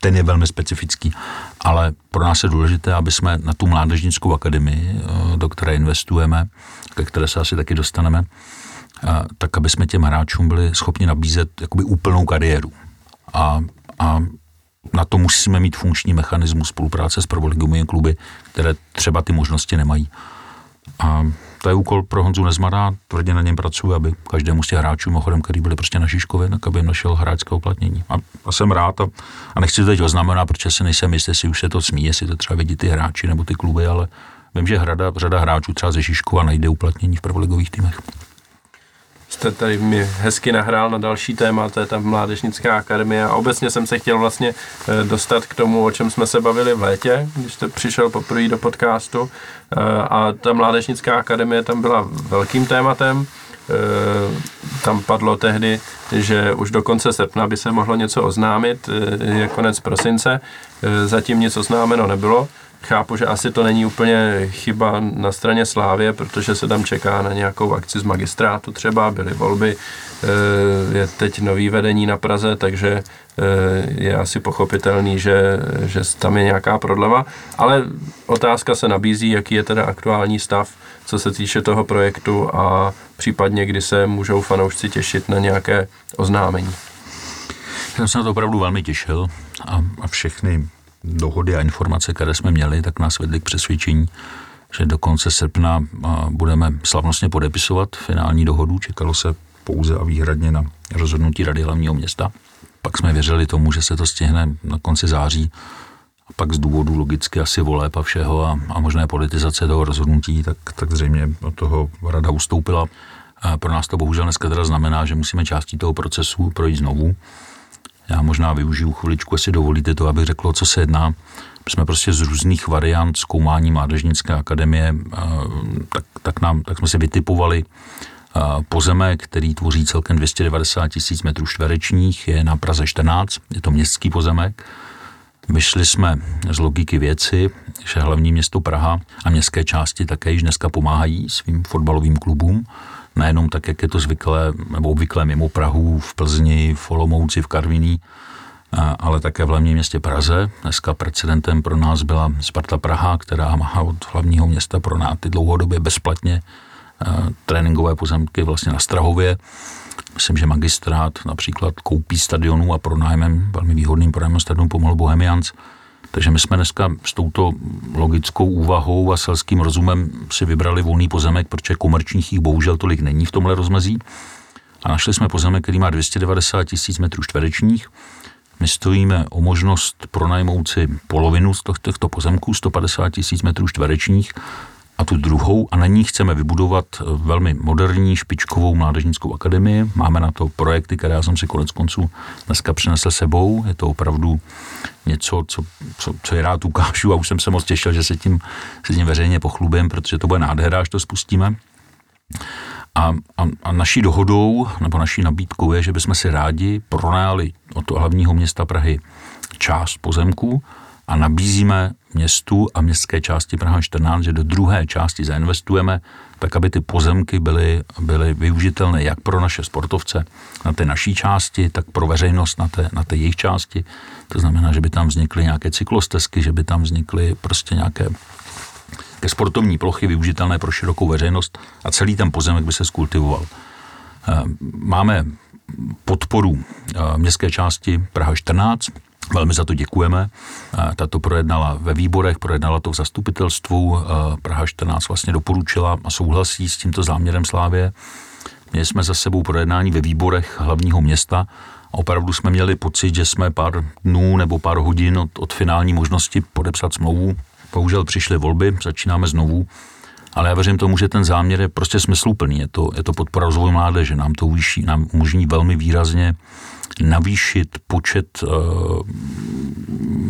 ten je velmi specifický, ale pro nás je důležité, aby jsme na tu mládežnickou akademii, eh, do které investujeme, ke které se asi taky dostaneme, eh, tak aby jsme těm hráčům byli schopni nabízet jakoby úplnou kariéru. A, a na to musíme mít funkční mechanismus spolupráce s prvoligovými kluby, které třeba ty možnosti nemají. A to je úkol pro Honzu Nezmara, tvrdě na něm pracuje, aby každému z těch hráčů, mimochodem, který byli prostě na Žižkově, tak aby našel hráčské uplatnění. A, a jsem rád a, a nechci to teď oznamenat, protože si nejsem jistý, jestli už se to smí, jestli to třeba vidí ty hráči nebo ty kluby, ale vím, že hrada, řada hráčů třeba ze Žižkova najde uplatnění v prvoligových týmech jste tady mi hezky nahrál na další téma, to je ta mládežnická akademie. A obecně jsem se chtěl vlastně eh, dostat k tomu, o čem jsme se bavili v létě, když jste přišel poprvé do podcastu. Eh, a ta mládežnická akademie tam byla velkým tématem, eh, tam padlo tehdy, že už do konce srpna by se mohlo něco oznámit, je konec prosince, zatím nic oznámeno nebylo. Chápu, že asi to není úplně chyba na straně Slávě, protože se tam čeká na nějakou akci z magistrátu třeba, byly volby, eh, je teď nový vedení na Praze, takže eh, je asi pochopitelný, že, že tam je nějaká prodleva, ale otázka se nabízí, jaký je teda aktuální stav, co se týče toho projektu a případně, kdy se můžou fanoušci těšit na nějaké oznámení. Já jsem se na to opravdu velmi těšil a, a všechny dohody a informace, které jsme měli, tak nás vedly k přesvědčení, že do konce srpna budeme slavnostně podepisovat finální dohodu. Čekalo se pouze a výhradně na rozhodnutí Rady hlavního města. Pak jsme věřili tomu, že se to stihne na konci září a pak z důvodu logicky asi voleb a všeho a, a možné politizace toho rozhodnutí, tak, tak zřejmě od toho rada ustoupila. A pro nás to bohužel dneska teda znamená, že musíme částí toho procesu projít znovu. Já možná využiju chviličku, jestli dovolíte to, abych řekl, co se jedná. My jsme prostě z různých variant zkoumání Mládežnické akademie, tak, tak, nám, tak jsme si vytipovali pozemek, který tvoří celkem 290 tisíc metrů čtverečních, je na Praze 14, je to městský pozemek. Vyšli jsme z logiky věci, že hlavní město Praha a městské části také již dneska pomáhají svým fotbalovým klubům, nejenom tak, jak je to zvyklé nebo obvyklé mimo Prahu, v Plzni, v Olomouci, v Karviní, ale také v hlavním městě Praze. Dneska precedentem pro nás byla Sparta Praha, která má od hlavního města pro nás ty dlouhodobě bezplatně tréninkové pozemky vlastně na Strahově. Myslím, že magistrát například koupí stadionu a pronájmem, velmi výhodným pronájmem stadionu pomohl Bohemians. Takže my jsme dneska s touto logickou úvahou a selským rozumem si vybrali volný pozemek, protože komerčních jich bohužel tolik není v tomhle rozmezí. A našli jsme pozemek, který má 290 tisíc metrů čtverečních. My stojíme o možnost pronajmout si polovinu z těchto pozemků, 150 tisíc metrů čtverečních, a tu druhou a na ní chceme vybudovat eh, velmi moderní špičkovou mládežnickou akademii. Máme na to projekty, které já jsem si konec konců dneska přinesl sebou. Je to opravdu něco, co, co, co je rád ukážu a už jsem se moc těšil, že se tím, se tím veřejně pochlubím, protože to bude nádhera, až to spustíme. A, a, a naší dohodou nebo naší nabídkou je, že bychom si rádi pronajali od toho hlavního města Prahy část pozemku a nabízíme městu a městské části Praha 14, že do druhé části zainvestujeme, tak aby ty pozemky byly, byly využitelné jak pro naše sportovce na té naší části, tak pro veřejnost na té, na té jejich části. To znamená, že by tam vznikly nějaké cyklostezky, že by tam vznikly prostě nějaké ke sportovní plochy využitelné pro širokou veřejnost a celý ten pozemek by se skultivoval. Eh, máme podporu eh, městské části Praha 14, Velmi za to děkujeme. Tato projednala ve výborech, projednala to v zastupitelstvu. Praha 14 vlastně doporučila a souhlasí s tímto záměrem Slávě. Měli jsme za sebou projednání ve výborech hlavního města a opravdu jsme měli pocit, že jsme pár dnů nebo pár hodin od, od finální možnosti podepsat smlouvu. Bohužel přišly volby, začínáme znovu, ale já věřím tomu, že ten záměr je prostě smysluplný. Je to, je to podpora rozvoje mládeže, nám to uvíší, nám umožní velmi výrazně navýšit počet uh,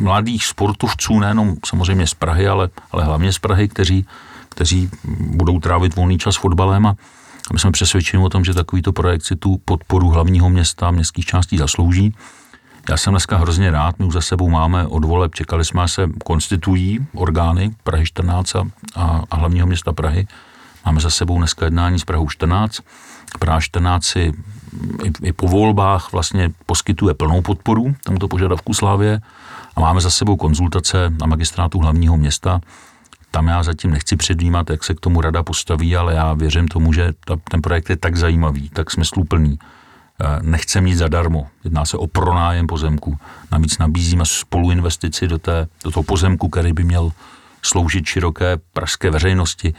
mladých sportovců, nejenom samozřejmě z Prahy, ale, ale hlavně z Prahy, kteří, kteří budou trávit volný čas fotbalem a my jsme přesvědčeni o tom, že takovýto projekt si tu podporu hlavního města, městských částí zaslouží. Já jsem dneska hrozně rád, my už za sebou máme od voleb, čekali jsme, se konstitují orgány Prahy 14 a, a hlavního města Prahy. Máme za sebou dneska jednání s Prahou 14. Praha 14 si i, i po volbách vlastně poskytuje plnou podporu tomuto požadavku Slávě a máme za sebou konzultace na magistrátu hlavního města. Tam já zatím nechci předvímat, jak se k tomu rada postaví, ale já věřím tomu, že ta, ten projekt je tak zajímavý, tak smysluplný. Eh, nechce mít zadarmo. Jedná se o pronájem pozemku. Navíc nabízíme spoluinvestici do, té, do toho pozemku, který by měl sloužit široké pražské veřejnosti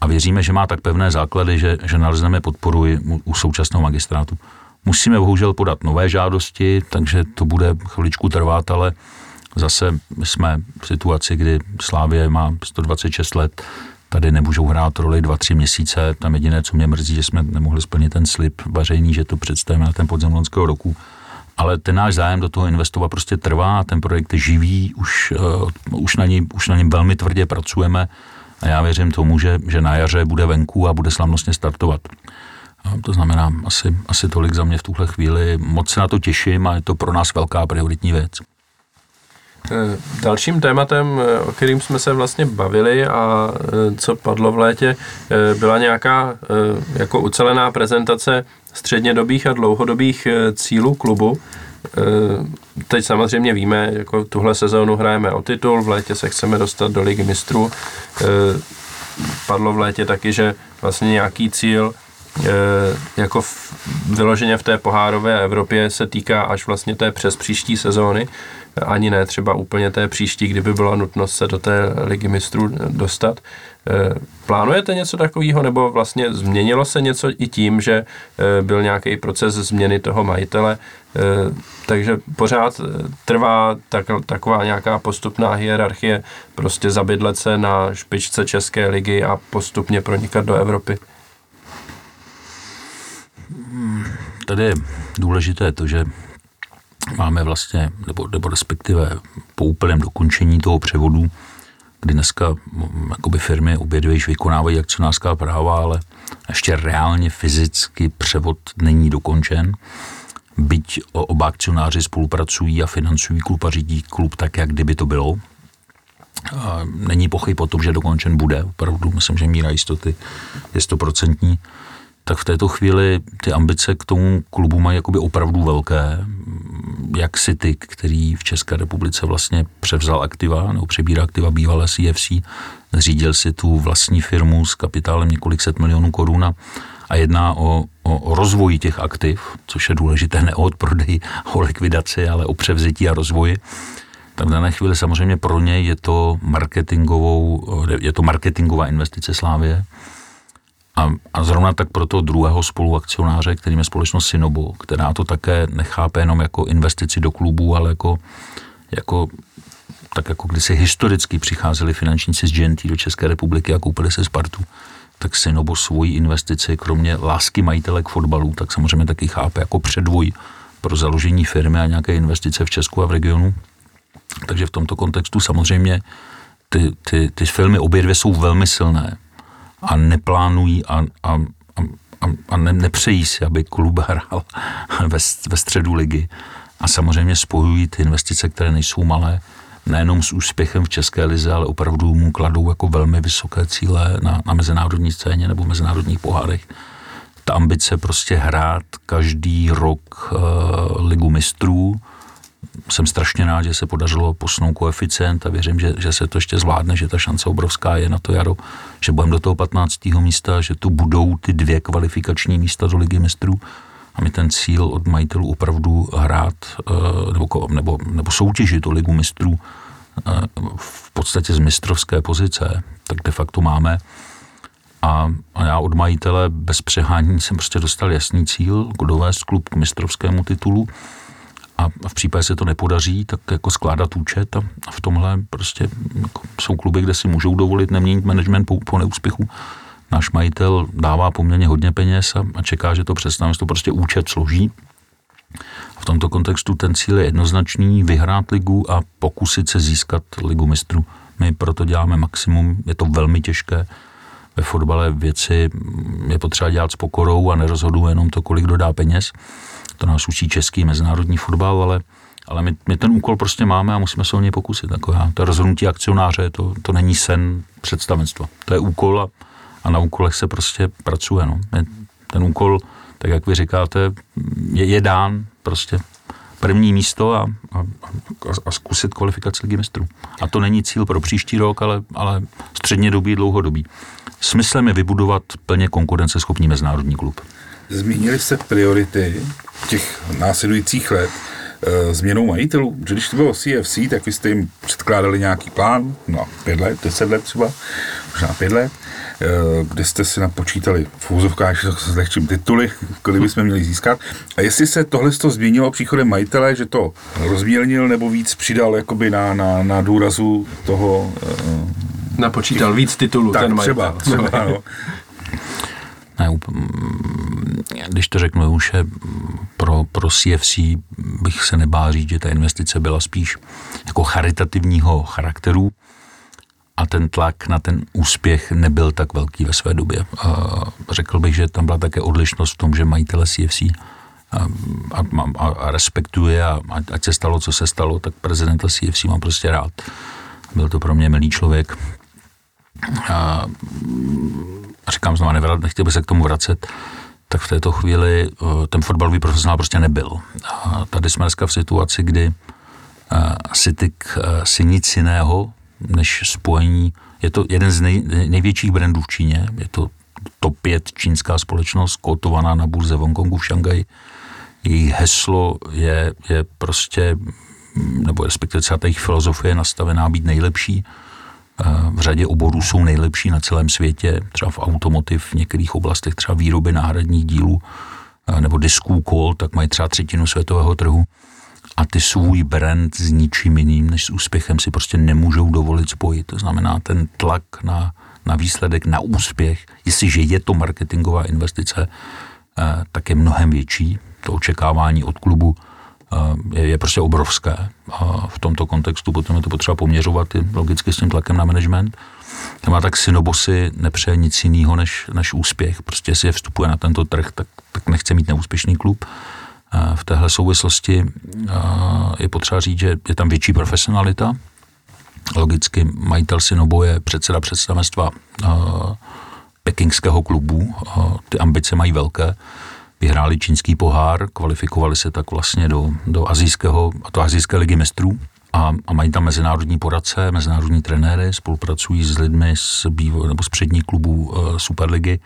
a věříme, že má tak pevné základy, že, že nalezneme podporu i u současného magistrátu. Musíme bohužel podat nové žádosti, takže to bude chviličku trvat, ale zase jsme v situaci, kdy Slávě má 126 let, tady nemůžou hrát roli 2-3 měsíce. Tam jediné, co mě mrzí, že jsme nemohli splnit ten slib vařejný, že to představíme na ten podzem loňského roku. Ale ten náš zájem do toho investovat prostě trvá, ten projekt je živý, už, uh, už, na něm, už na něm velmi tvrdě pracujeme a já věřím tomu, že, že na jaře bude venku a bude slavnostně startovat. A to znamená asi, asi tolik za mě v tuhle chvíli. Moc se na to těším a je to pro nás velká prioritní věc. Eh, dalším tématem, eh, o kterým jsme se vlastně bavili a eh, co padlo v létě, byla nějaká jako ucelená prezentace střednědobých a dlouhodobých cílů klubu. Teď samozřejmě víme, jako tuhle sezónu hrajeme o titul, v létě se chceme dostat do ligy mistrů. Padlo v létě taky, že vlastně nějaký cíl jako v, vyloženě v té pohárové Evropě se týká až vlastně té přes příští sezóny. Ani ne třeba úplně té příští, kdyby byla nutnost se do té ligy mistrů dostat. Eh, plánujete něco takového, nebo vlastně změnilo se něco i tím, že eh, byl nějaký proces změny toho majitele, eh, takže pořád trvá tak, taková nějaká postupná hierarchie, prostě zabydlet se na špičce České ligy a postupně pronikat do Evropy? Tady je důležité to, že máme vlastně, nebo, nebo respektive po úplném dokončení toho převodu, kdy dneska jakoby firmy obě vykonávají akcionářská práva, ale ještě reálně fyzicky převod není dokončen. Byť oba akcionáři spolupracují a financují klub a řídí klub tak, jak kdyby to bylo. Není pochyb o tom, že dokončen bude. Opravdu myslím, že míra jistoty je stoprocentní tak v této chvíli ty ambice k tomu klubu mají jakoby opravdu velké. Jak City, který v České republice vlastně převzal aktiva, nebo přebírá aktiva bývalé CFC, zřídil si tu vlastní firmu s kapitálem několik set milionů korun a jedná o, o, o rozvoji těch aktiv, což je důležité ne o odprodeji, o likvidaci, ale o převzetí a rozvoji tak v dané chvíli samozřejmě pro ně je to marketingovou, je to marketingová investice Slávě, a, a zrovna tak pro toho druhého spoluakcionáře, kterým je společnost Sinobo, která to také nechápe jenom jako investici do klubu, ale jako, jako tak jako když si historicky přicházeli finančníci z GNT do České republiky a koupili se Spartu, tak Sinobo svoji investici, kromě lásky majitele k fotbalu, tak samozřejmě taky chápe jako předvoj pro založení firmy a nějaké investice v Česku a v regionu. Takže v tomto kontextu samozřejmě ty, ty, ty filmy obě dvě jsou velmi silné a neplánují a, a, a, a ne, nepřejí si, aby klub hrál ve, ve středu ligy. A samozřejmě spojují ty investice, které nejsou malé, nejenom s úspěchem v České lize, ale opravdu mu kladou jako velmi vysoké cíle na, na mezinárodní scéně nebo mezinárodních pohárech. Ta ambice prostě hrát každý rok uh, ligu mistrů, jsem strašně rád, že se podařilo posunout koeficient a věřím, že, že se to ještě zvládne, že ta šance obrovská je na to jaro, že budeme do toho 15. místa, že tu budou ty dvě kvalifikační místa do ligy mistrů a my ten cíl od majitelů opravdu hrát eh, nebo, nebo, nebo soutěžit o ligu mistrů eh, v podstatě z mistrovské pozice, tak de facto máme. A, a já od majitele bez přehání jsem prostě dostal jasný cíl, dovést klub k mistrovskému titulu a v případě se to nepodaří, tak jako skládat účet a v tomhle prostě jako jsou kluby, kde si můžou dovolit neměnit management po, po neúspěchu. Náš majitel dává poměrně hodně peněz a, a čeká, že to přestane, to prostě účet složí. V tomto kontextu ten cíl je jednoznačný, vyhrát ligu a pokusit se získat ligu mistrů. My proto děláme maximum, je to velmi těžké. Ve fotbale věci je potřeba dělat s pokorou a nerozhoduje jenom to, kolik dodá peněz to nás učí český mezinárodní fotbal, ale, ale my, my ten úkol prostě máme a musíme se o něj pokusit. Jako já. To je rozhodnutí akcionáře, to, to není sen představenstva. To je úkol a, a na úkolech se prostě pracuje. No. Ten úkol, tak jak vy říkáte, je, je dán prostě první místo a, a, a zkusit kvalifikaci ligy mistrů. A to není cíl pro příští rok, ale, ale středně dobý, dlouhodobý. Smyslem je vybudovat plně konkurenceschopný mezinárodní klub. Změnily se priority těch následujících let e, změnou majitelů? Že když to bylo CFC, tak vy jste jim předkládali nějaký plán, no pět let, deset let třeba, možná pět let, e, kde jste si napočítali v úzovkách s lehčím tituly, kolik bychom měli získat. A jestli se tohle to změnilo příchodem majitele, že to rozmělnil nebo víc přidal jakoby na, na, na důrazu toho... E, Napočítal víc titulů tak, ten majitel. Třeba, třeba, no. Ne, když to řeknu už pro, pro CFC bych se nebál říct, že ta investice byla spíš jako charitativního charakteru a ten tlak na ten úspěch nebyl tak velký ve své době. Řekl bych, že tam byla také odlišnost v tom, že majitele CFC a, a, a respektuje a ať se stalo, co se stalo, tak prezidenta CFC mám prostě rád. Byl to pro mě milý člověk. A, a říkám znovu, nevrat, nechtěl bych se k tomu vracet, tak v této chvíli eh, ten fotbalový profesionál prostě nebyl. A tady jsme dneska v situaci, kdy Cityk eh, eh, si nic jiného, než spojení, je to jeden z nej, největších brandů v Číně, je to top 5 čínská společnost, kotovaná na burze v Hongkongu v Šangaji. Její heslo je, je prostě nebo respektive celá ta jejich filozofie je nastavená být nejlepší. V řadě oborů jsou nejlepší na celém světě, třeba v automotiv, v některých oblastech třeba výroby náhradních dílů nebo disků kol, tak mají třeba třetinu světového trhu a ty svůj brand s ničím jiným než s úspěchem si prostě nemůžou dovolit spojit. To znamená, ten tlak na, na výsledek, na úspěch, jestliže je to marketingová investice, eh, tak je mnohem větší. To očekávání od klubu je, prostě obrovské. A v tomto kontextu potom je to potřeba poměřovat logicky s tím tlakem na management. Má tak synobosy nepřeje nic jiného než, než úspěch. Prostě jestli je vstupuje na tento trh, tak, tak nechce mít neúspěšný klub. V téhle souvislosti je potřeba říct, že je tam větší profesionalita. Logicky majitel Synobo je předseda představenstva pekingského klubu. Ty ambice mají velké. Vyhráli čínský pohár, kvalifikovali se tak vlastně do, do azijského, a to azijské ligy mistrů. A, a mají tam mezinárodní poradce, mezinárodní trenéry, spolupracují s lidmi z, bývo, nebo z přední klubů uh, Superligy.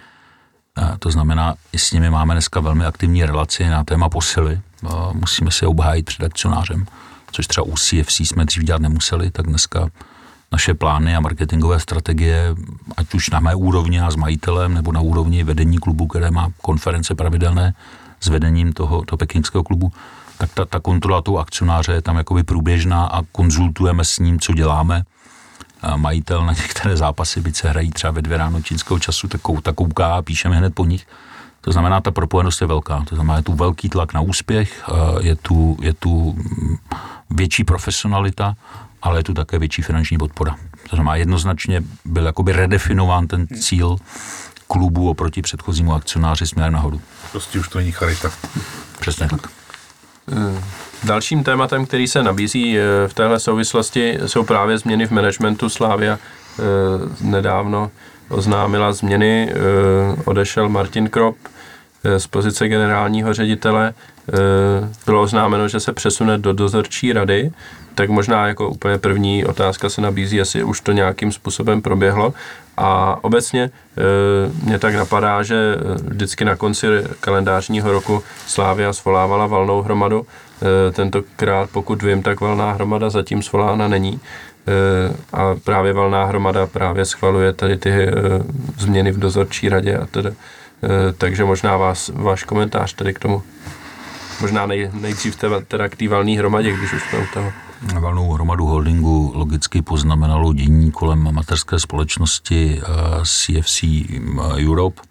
To znamená, i s nimi máme dneska velmi aktivní relaci na téma posily. Musíme si obhájit před akcionářem, což třeba u CFC jsme dřív dělat nemuseli, tak dneska naše plány a marketingové strategie, ať už na mé úrovni a s majitelem, nebo na úrovni vedení klubu, které má konference pravidelné s vedením toho, toho pekingského klubu, tak ta, ta kontrola toho akcionáře je tam jakoby průběžná a konzultujeme s ním, co děláme majitel na některé zápasy, byť se hrají třeba ve dvě ráno čínského času, tak kouká a píšeme hned po nich. To znamená, ta propojenost je velká. To znamená, je tu velký tlak na úspěch, je tu, je tu mm, větší profesionalita, ale je tu také větší finanční podpora. To znamená, jednoznačně byl jakoby redefinován ten cíl klubu oproti předchozímu akcionáři směrem nahoru. Prostě už to není charita. Přesně tak. Eh, Dalším tématem, který se nabízí eh, v téhle souvislosti, jsou právě změny v managementu. Slávia eh, nedávno oznámila změny, eh, odešel Martin Krop z pozice generálního ředitele. Bylo oznámeno, že se přesune do dozorčí rady, tak možná jako úplně první otázka se nabízí, jestli už to nějakým způsobem proběhlo. A obecně mě tak napadá, že vždycky na konci kalendářního roku Slávia svolávala valnou hromadu Eh, tentokrát, pokud vím, tak valná hromada zatím svolána není. Eh, a právě valná hromada právě schvaluje tady ty eh, změny v dozorčí radě a tedy. Takže možná vás, váš komentář tady k tomu. Možná nej, nejdřív teda, teda k té valné hromadě, když už jsme u toho. Valnou hromadu holdingu logicky poznamenalo dění kolem mateřské společnosti CFC Europe,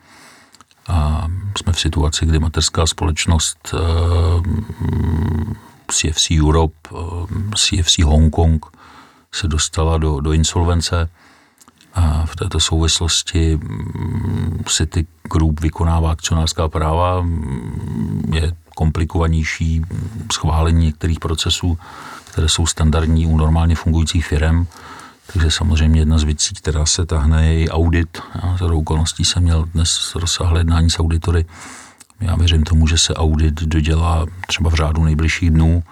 a jsme v situaci, kdy mateřská společnost eh, CFC Europe, eh, CFC Hong Kong se dostala do, do insolvence. A v této souvislosti mm, City Group vykonává akcionářská práva, mm, je komplikovanější schválení některých procesů, které jsou standardní u normálně fungujících firm. Takže samozřejmě jedna z věcí, která se tahne, je i audit. Já za okolností jsem měl dnes rozsáhlé jednání s auditory. Já věřím tomu, že se audit dodělá třeba v řádu nejbližších dnů.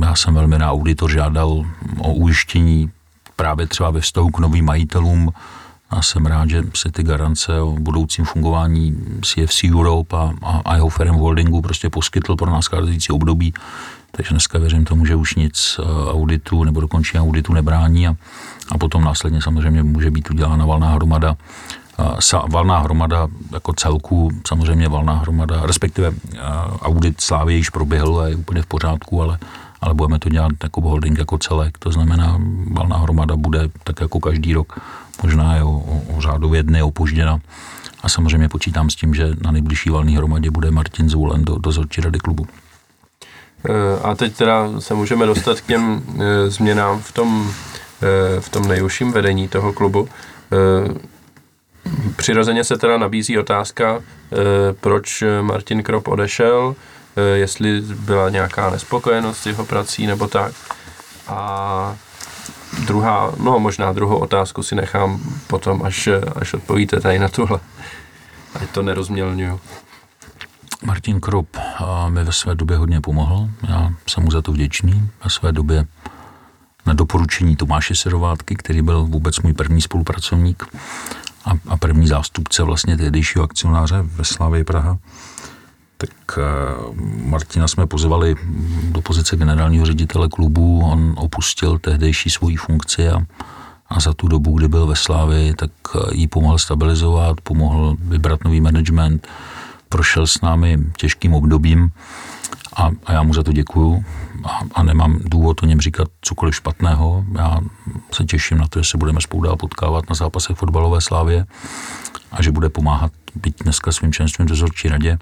Já jsem velmi na auditor žádal o ujištění právě třeba ve vztahu k novým majitelům. A jsem rád, že se ty garance o budoucím fungování CFC Europe a, a, a jeho firm holdingu prostě poskytl pro následující období. Takže dneska věřím tomu, že už nic eh, auditu nebo dokončení auditu nebrání a, a potom následně samozřejmě může být udělána valná hromada. Valná hromada jako celku, samozřejmě valná hromada, respektive eh, audit Slávy již proběhl a je úplně v pořádku, ale, ale budeme to dělat jako holding jako celek. To znamená, valná hromada bude tak jako každý rok, možná je o, o, o řádově dny opožděna. A samozřejmě počítám s tím, že na nejbližší valné hromadě bude Martin zvolen do dozorčí rady klubu. Eh, a teď teda se můžeme dostat k těm eh, změnám v tom, v tom nejužším vedení toho klubu. Přirozeně se teda nabízí otázka, proč Martin Krop odešel, jestli byla nějaká nespokojenost s jeho prací nebo tak. A druhá, no možná druhou otázku si nechám potom, až, až odpovíte tady na tuhle. Ať to nerozmělňuju. Martin Krop mi ve své době hodně pomohl. Já jsem mu za to vděčný. Ve své době na doporučení Tomáše Serovátky, který byl vůbec můj první spolupracovník a, a první zástupce vlastně tehdejšího akcionáře ve Slavě Praha, Tak eh, Martina jsme pozvali do pozice generálního ředitele klubu, on opustil tehdejší svoji funkci a, a za tu dobu, kdy byl ve Slávi, tak eh, jí pomohl stabilizovat, pomohl vybrat nový management, prošel s námi těžkým obdobím a, a já mu za to děkuju a, a nemám důvod o něm říkat cokoliv špatného. Já se těším na to, že se budeme spolu dál potkávat na zápasech fotbalové slávě a že bude pomáhat být dneska svým členstvím dozorčí radě.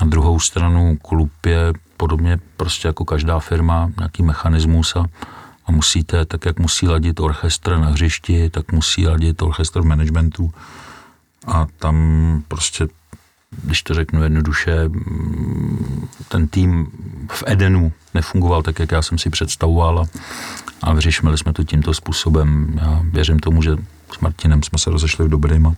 Na druhou stranu klub je podobně prostě jako každá firma, nějaký mechanismus a, a musíte, tak jak musí ladit orchestr na hřišti, tak musí ladit orchestr v managementu a tam prostě když to řeknu jednoduše, ten tým v Edenu nefungoval tak, jak já jsem si představoval a, a vyřešili jsme to tímto způsobem. Já věřím tomu, že s Martinem jsme se rozešli v dobrým a,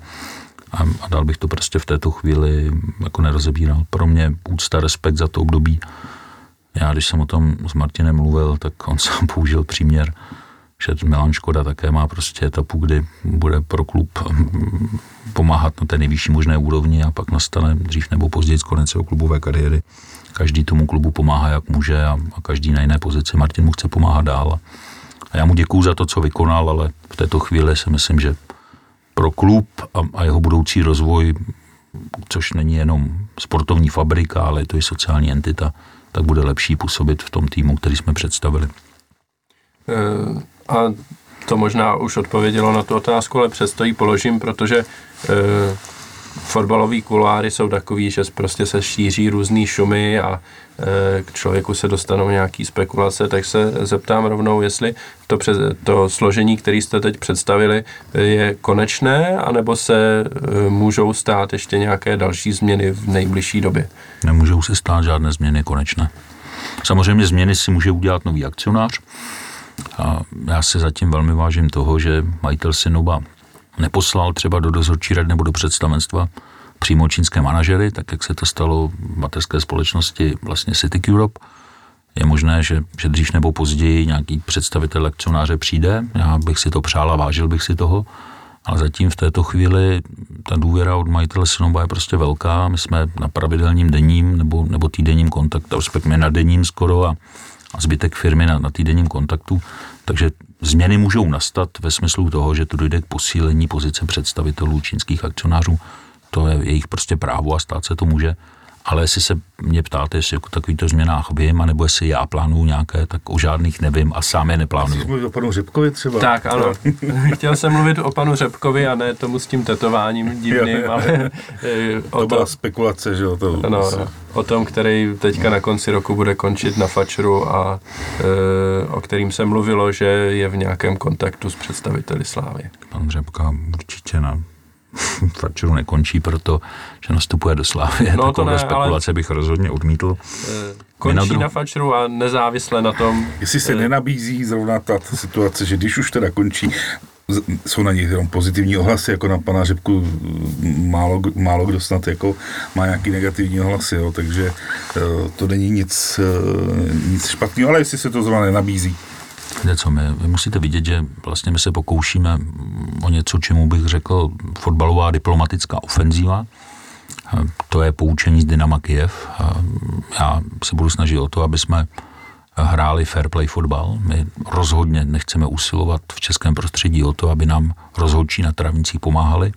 a, dál bych to prostě v této chvíli jako nerozebíral. Pro mě úcta, respekt za to období. Já, když jsem o tom s Martinem mluvil, tak on sám použil příměr, že Milan Škoda také má prostě etapu, kdy bude pro klub mm, pomáhat na té nejvyšší možné úrovni a pak nastane dřív nebo později konec jeho klubové kariéry. Každý tomu klubu pomáhá, jak může a, a každý na jiné pozici. Martin mu chce pomáhat dál. A já mu děkuju za to, co vykonal, ale v této chvíli si myslím, že pro klub a, a jeho budoucí rozvoj, což není jenom sportovní fabrika, ale je to i sociální entita, tak bude lepší působit v tom týmu, který jsme představili. Uh a to možná už odpovědělo na tu otázku, ale přesto ji položím, protože e, fotbalové kuláry jsou takový, že prostě se šíří různý šumy a e, k člověku se dostanou nějaký spekulace, tak se zeptám rovnou, jestli to, přes, to složení, které jste teď představili, je konečné, anebo se e, můžou stát ještě nějaké další změny v nejbližší době? Nemůžou se stát žádné změny konečné. Samozřejmě změny si může udělat nový akcionář, a já si zatím velmi vážím toho, že majitel Synoba neposlal třeba do dozorčí rady nebo do představenstva přímo čínské manažery, tak jak se to stalo v mateřské společnosti vlastně City Europe. Je možné, že, že dřív nebo později nějaký představitel akcionáře přijde, já bych si to přál a vážil bych si toho, ale zatím v této chvíli ta důvěra od majitele Synoba je prostě velká. My jsme na pravidelním denním nebo, nebo týdenním kontaktu, respektive na denním skoro a a zbytek firmy na, na týdenním kontaktu. Takže změny můžou nastat ve smyslu toho, že to dojde k posílení pozice představitelů čínských akcionářů. To je jejich prostě právo a stát se to může. Ale jestli se mě ptáte, jestli jako takovýchto změnách vím, anebo jestli já plánuju nějaké, tak o žádných nevím a sám je neplánuju. Jsi o panu Řepkovi třeba? Tak, ano. Chtěl jsem mluvit o panu Řepkovi a ne tomu s tím tetováním divným, ale... Eh, o to byla spekulace, že jo? To ano, asi. o tom, který teďka na konci roku bude končit na Fačru a e, o kterým se mluvilo, že je v nějakém kontaktu s představiteli Slávy. Pan Řepka určitě na Fatscheru nekončí, proto, že nastupuje do Slávy. No, Takové ne, spekulace ale... bych rozhodně odmítl. Eh, končí na, dru... na Fatscheru a nezávisle na tom... Jestli se e... nenabízí zrovna ta situace, že když už teda končí, jsou na něj jenom pozitivní ohlasy, jako na pana Řepku málo, málo kdo snad jako má nějaký negativní ohlasy, jo, takže eh, to není nic, nic špatného, ale jestli se to zrovna nenabízí. Víte co, my, vy musíte vidět, že vlastně my se pokoušíme o něco, čemu bych řekl fotbalová diplomatická ofenzíva. To je poučení z Dynama Kiev. Já se budu snažit o to, aby jsme hráli fair play fotbal. My rozhodně nechceme usilovat v českém prostředí o to, aby nám rozhodčí na travnicích pomáhali.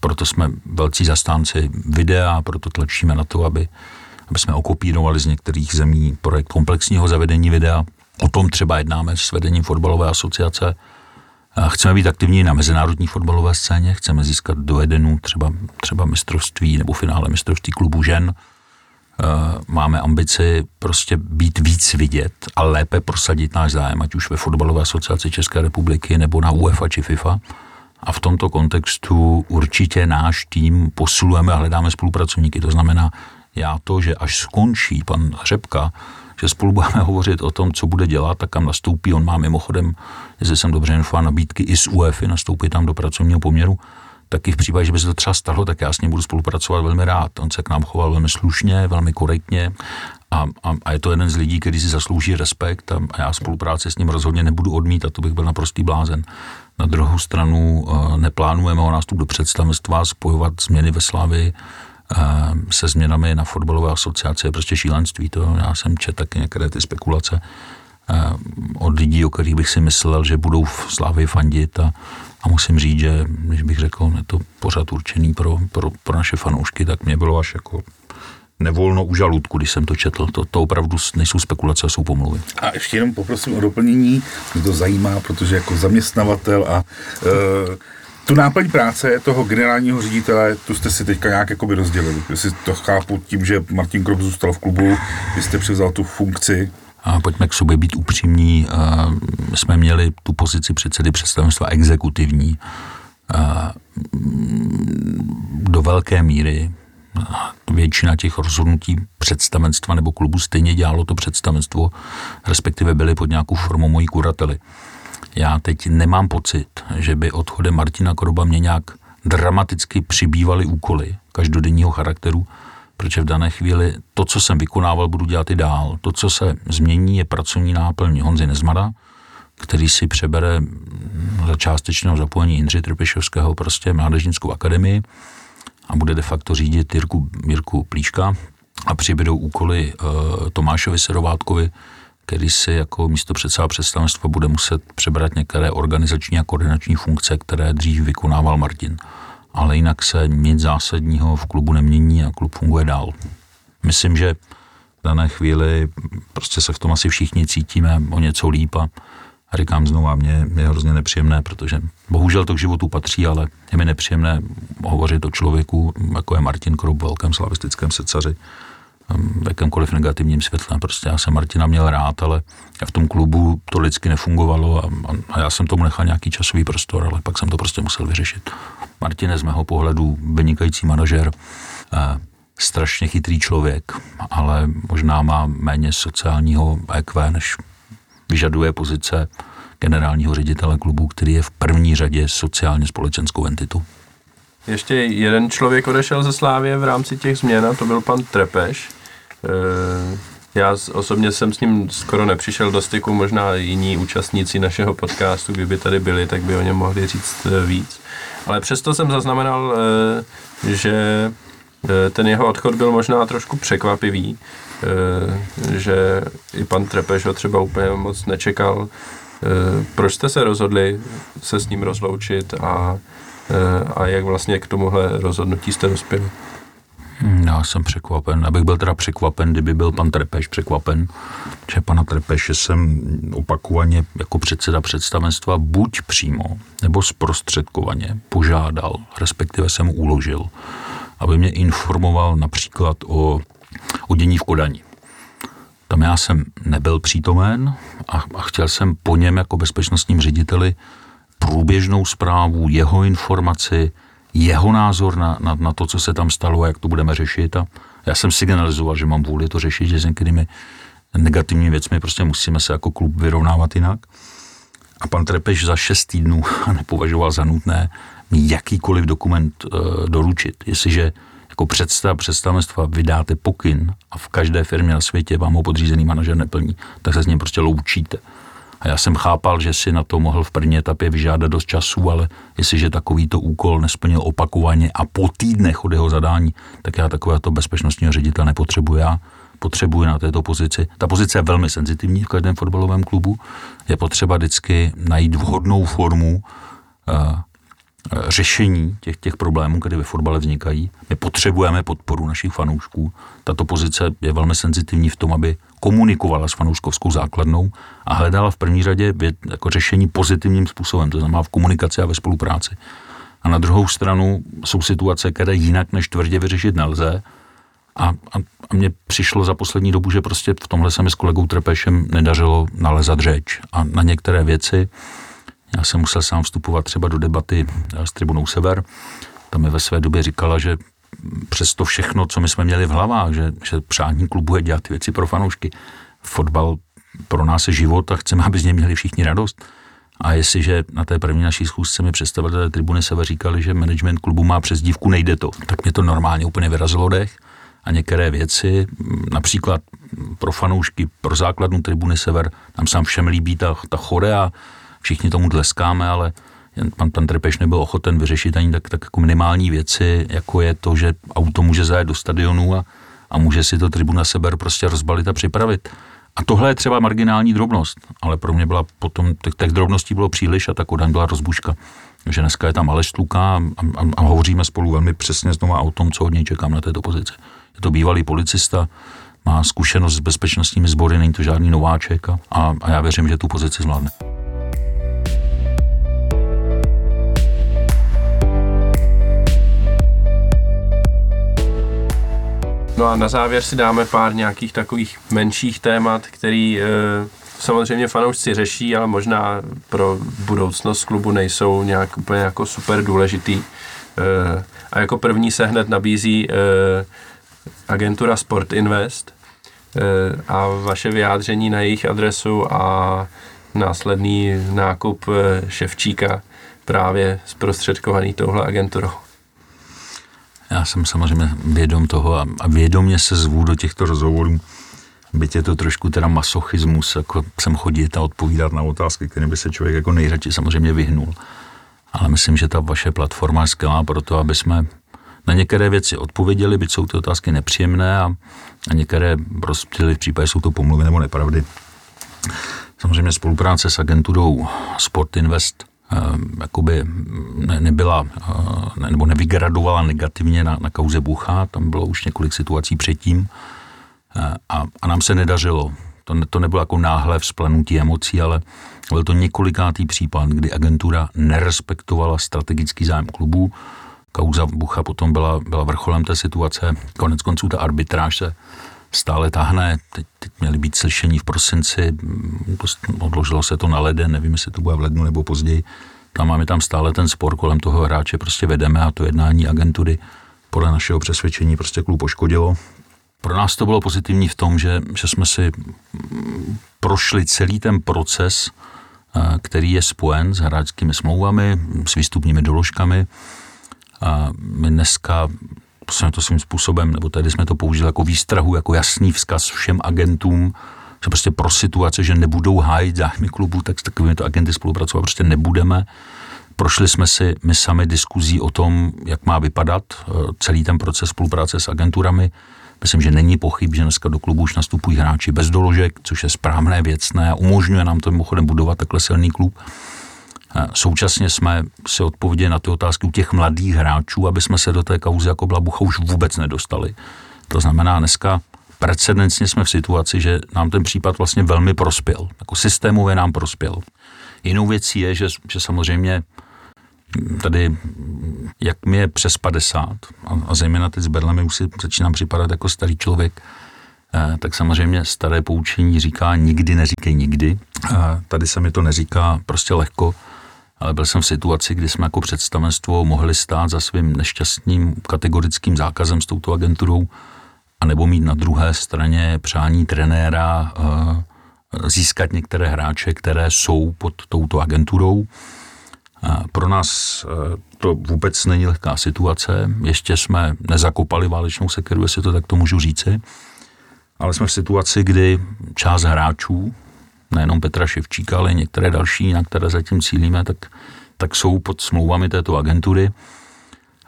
Proto jsme velcí zastánci videa, proto tlačíme na to, aby, aby jsme okopírovali z některých zemí projekt komplexního zavedení videa O tom třeba jednáme s vedením fotbalové asociace. Chceme být aktivní na mezinárodní fotbalové scéně, chceme získat do Edenu třeba, třeba mistrovství nebo finále mistrovství klubu žen. Máme ambici prostě být víc vidět a lépe prosadit náš zájem, ať už ve fotbalové asociaci České republiky nebo na UEFA či FIFA. A v tomto kontextu určitě náš tým posilujeme a hledáme spolupracovníky. To znamená, já to, že až skončí pan Řepka, že spolu budeme hovořit o tom, co bude dělat a kam nastoupí. On má mimochodem, jestli jsem dobře informoval, nabídky i z UEFI, nastoupí tam do pracovního poměru. Taky v případě, že by se to třeba stalo, tak já s ním budu spolupracovat velmi rád. On se k nám choval velmi slušně, velmi korektně a, a, a je to jeden z lidí, který si zaslouží respekt a, a já spolupráci s ním rozhodně nebudu odmítat, to bych byl naprostý blázen. Na druhou stranu eh, neplánujeme o nástup do představenstva spojovat změny ve Slavii se změnami na fotbalové asociaci je prostě šílenství. To já jsem četl taky některé ty spekulace od lidí, o kterých bych si myslel, že budou v Slávě fandit a, a musím říct, že když bych řekl, je to pořád určený pro, pro, pro naše fanoušky, tak mě bylo až jako nevolno u žaludku, když jsem to četl. To, to opravdu nejsou spekulace, jsou pomluvy. A ještě jenom poprosím o doplnění, mě to zajímá, protože jako zaměstnavatel a e, tu náplň práce toho generálního ředitele, tu jste si teďka nějak jakoby rozdělili. Jestli to chápu tím, že Martin Krop zůstal v klubu, vy jste převzal tu funkci. A pojďme k sobě být upřímní. My jsme měli tu pozici předsedy představenstva exekutivní do velké míry většina těch rozhodnutí představenstva nebo klubu stejně dělalo to představenstvo, respektive byly pod nějakou formou mojí kurately. Já teď nemám pocit, že by odchodem Martina Koroba mě nějak dramaticky přibývaly úkoly každodenního charakteru, protože v dané chvíli to, co jsem vykonával, budu dělat i dál. To, co se změní, je pracovní náplň Honzy Nezmada, který si přebere za částečného zapojení Jindři Trpišovského prostě Mládežnickou akademii a bude de facto řídit Jirku, Jirku Plíška a přibydou úkoly uh, Tomášovi Serovátkovi, který si jako místo předseda představenstva bude muset přebrat některé organizační a koordinační funkce, které dřív vykonával Martin. Ale jinak se nic zásadního v klubu nemění a klub funguje dál. Myslím, že v dané chvíli prostě se v tom asi všichni cítíme o něco líp a a říkám znovu, a mě je hrozně nepříjemné, protože bohužel to k životu patří, ale je mi nepříjemné hovořit o člověku, jako je Martin Krup, velkém slavistickém secaři, v jakémkoliv negativním světle. Prostě já jsem Martina měl rád, ale v tom klubu to lidsky nefungovalo a, a já jsem tomu nechal nějaký časový prostor, ale pak jsem to prostě musel vyřešit. Martin je z mého pohledu vynikající manažer, eh, strašně chytrý člověk, ale možná má méně sociálního EQ než vyžaduje pozice generálního ředitele klubu, který je v první řadě sociálně společenskou entitu. Ještě jeden člověk odešel ze Slávě v rámci těch změn a to byl pan Trepeš. E, já osobně jsem s ním skoro nepřišel do styku, možná jiní účastníci našeho podcastu, kdyby tady byli, tak by o něm mohli říct e, víc. Ale přesto jsem zaznamenal, e, že ten jeho odchod byl možná trošku překvapivý, Eh, že i pan Trepeš ho třeba úplně moc nečekal. Eh, proč jste se rozhodli se s ním rozloučit a, eh, a jak vlastně k tomuhle rozhodnutí jste dospěli? Já jsem překvapen, abych byl teda překvapen, kdyby byl pan Trepeš překvapen, že pana Trepeše jsem opakovaně jako předseda představenstva buď přímo nebo zprostředkovaně požádal, respektive jsem mu uložil, aby mě informoval například o o dění v Kodani. Tam já jsem nebyl přítomen a, a chtěl jsem po něm jako bezpečnostním řediteli průběžnou zprávu, jeho informaci, jeho názor na, na, na to, co se tam stalo a jak to budeme řešit. A já jsem signalizoval, že mám vůli to řešit, že s některými negativními věcmi prostě musíme se jako klub vyrovnávat jinak. A pan Trepeš za šest týdnů nepovažoval za nutné jakýkoliv dokument e, doručit. Jestliže jako představ, představenstva vydáte pokyn a v každé firmě na světě vám ho podřízený manažer neplní, tak se s ním prostě loučíte. A já jsem chápal, že si na to mohl v první etapě vyžádat dost času, ale jestliže takovýto úkol nesplnil opakovaně a po týdnech od jeho zadání, tak já takovéto bezpečnostního ředitele nepotřebuji. Já potřebuji na této pozici. Ta pozice je velmi senzitivní v každém fotbalovém klubu. Je potřeba vždycky najít vhodnou formu uh, řešení těch, těch problémů, které ve fotbale vznikají. My potřebujeme podporu našich fanoušků. Tato pozice je velmi senzitivní v tom, aby komunikovala s fanouškovskou základnou a hledala v první řadě jako řešení pozitivním způsobem, to znamená v komunikaci a ve spolupráci. A na druhou stranu jsou situace, které jinak než tvrdě vyřešit nelze. A, a, a mně přišlo za poslední dobu, že prostě v tomhle se mi s kolegou Trepešem nedařilo nalezat řeč. A na některé věci já jsem musel sám vstupovat třeba do debaty eh, s tribunou Sever. Tam mi ve své době říkala, že přes to všechno, co my jsme měli v hlavách, že, že přání klubu je dělat věci pro fanoušky. Fotbal pro nás je život a chceme, aby z něj měli všichni radost. A jestliže na té první naší schůzce mi představitelé tribuny Sever říkali, že management klubu má přezdívku nejde to, tak mě to normálně úplně vyrazilo dech. A některé věci, například pro fanoušky, pro základnu tribuny Sever, tam se všem líbí ta, ta chorea, všichni tomu tleskáme, ale pan, pan Trepeš nebyl ochoten vyřešit ani tak, tak jako minimální věci, jako je to, že auto může zajet do stadionu a, a může si to tribuna seber prostě rozbalit a připravit. A tohle je třeba marginální drobnost, ale pro mě byla potom, těch, drobností bylo příliš a ta Kodaň byla rozbuška. že dneska je tam Aleš Tluka a, a, a hovoříme spolu velmi přesně znova o tom, co od něj čekám na této pozici. Je to bývalý policista, má zkušenost s bezpečnostními sbory, není to žádný nováček a, a já věřím, že tu pozici zvládne. No a na závěr si dáme pár nějakých takových menších témat, který e, samozřejmě fanoušci řeší, ale možná pro budoucnost klubu nejsou nějak úplně jako super důležitý. E, a jako první se hned nabízí e, agentura Sport Invest a vaše vyjádření na jejich adresu a následný nákup Ševčíka právě zprostředkovaný touhle agenturou. Já jsem samozřejmě vědom toho a, a vědomě se zvu do těchto rozhovorů, byť je to trošku teda masochismus, jako jsem chodit a odpovídat na otázky, které by se člověk jako nejradši samozřejmě vyhnul. Ale myslím, že ta vaše platforma je skvělá pro to, aby jsme na některé věci odpověděli, byť jsou ty otázky nepříjemné a, a některé rozptýly v případě jsou to pomluvy nebo nepravdy. Samozřejmě spolupráce s agenturou Sport Invest jakoby ne, nebyla, eh, ne, nebo nevygradovala negativně na, na kauze Bucha, tam bylo už několik situací předtím eh, a, a nám se nedařilo. To, to nebylo jako náhle vzplanutí emocí, ale byl to několikátý případ, kdy agentura nerespektovala strategický zájem klubu. Kauza Bucha potom byla, byla vrcholem té situace. Konec konců ta arbitráž se stále tahne. Teď, teď měly být slyšení v prosinci, odložilo se to na leden, nevím, jestli to bude v lednu nebo později. Tam máme tam stále ten spor kolem toho hráče, prostě vedeme a to jednání agentury podle našeho přesvědčení prostě klub poškodilo. Pro nás to bylo pozitivní v tom, že, že jsme si prošli celý ten proces, eh, který je spojen s hráčskými smlouvami, s výstupními doložkami. A my dneska jsme to svým způsobem, nebo tady jsme to použili jako výstrahu, jako jasný vzkaz všem agentům, že prostě pro situace, že nebudou hájit zájmy klubu, tak s takovými to agenty spolupracovat prostě nebudeme. Prošli jsme si my sami diskuzí o tom, jak má vypadat eh, celý ten proces spolupráce s agenturami. Myslím, že není pochyb, že dneska do klubu už nastupují hráči bez doložek, což je správné, věcné a umožňuje nám to mimochodem budovat takhle silný klub. Současně jsme si odpověděli na ty otázky u těch mladých hráčů, aby jsme se do té kauzy jako Blabucha už vůbec nedostali. To znamená, dneska precedencně jsme v situaci, že nám ten případ vlastně velmi prospěl. Jako systémově nám prospěl. Jinou věcí je, že, že samozřejmě tady, jak mi je přes 50, a, a zejména teď s Berlemi už si začínám připadat jako starý člověk, eh, tak samozřejmě staré poučení říká nikdy neříkej nikdy. Eh, tady se mi to neříká prostě lehko, ale byl jsem v situaci, kdy jsme jako představenstvo mohli stát za svým nešťastným kategorickým zákazem s touto agenturou, anebo mít na druhé straně přání trenéra eh, získat některé hráče, které jsou pod touto agenturou. Pro nás eh, to vůbec není lehká situace. Ještě jsme nezakopali válečnou sekeru, jestli to tak to můžu říci. Ale jsme v situaci, kdy část hráčů, nejenom Petra Ševčíka, ale některé další, na které zatím cílíme, tak, tak jsou pod smlouvami této agentury.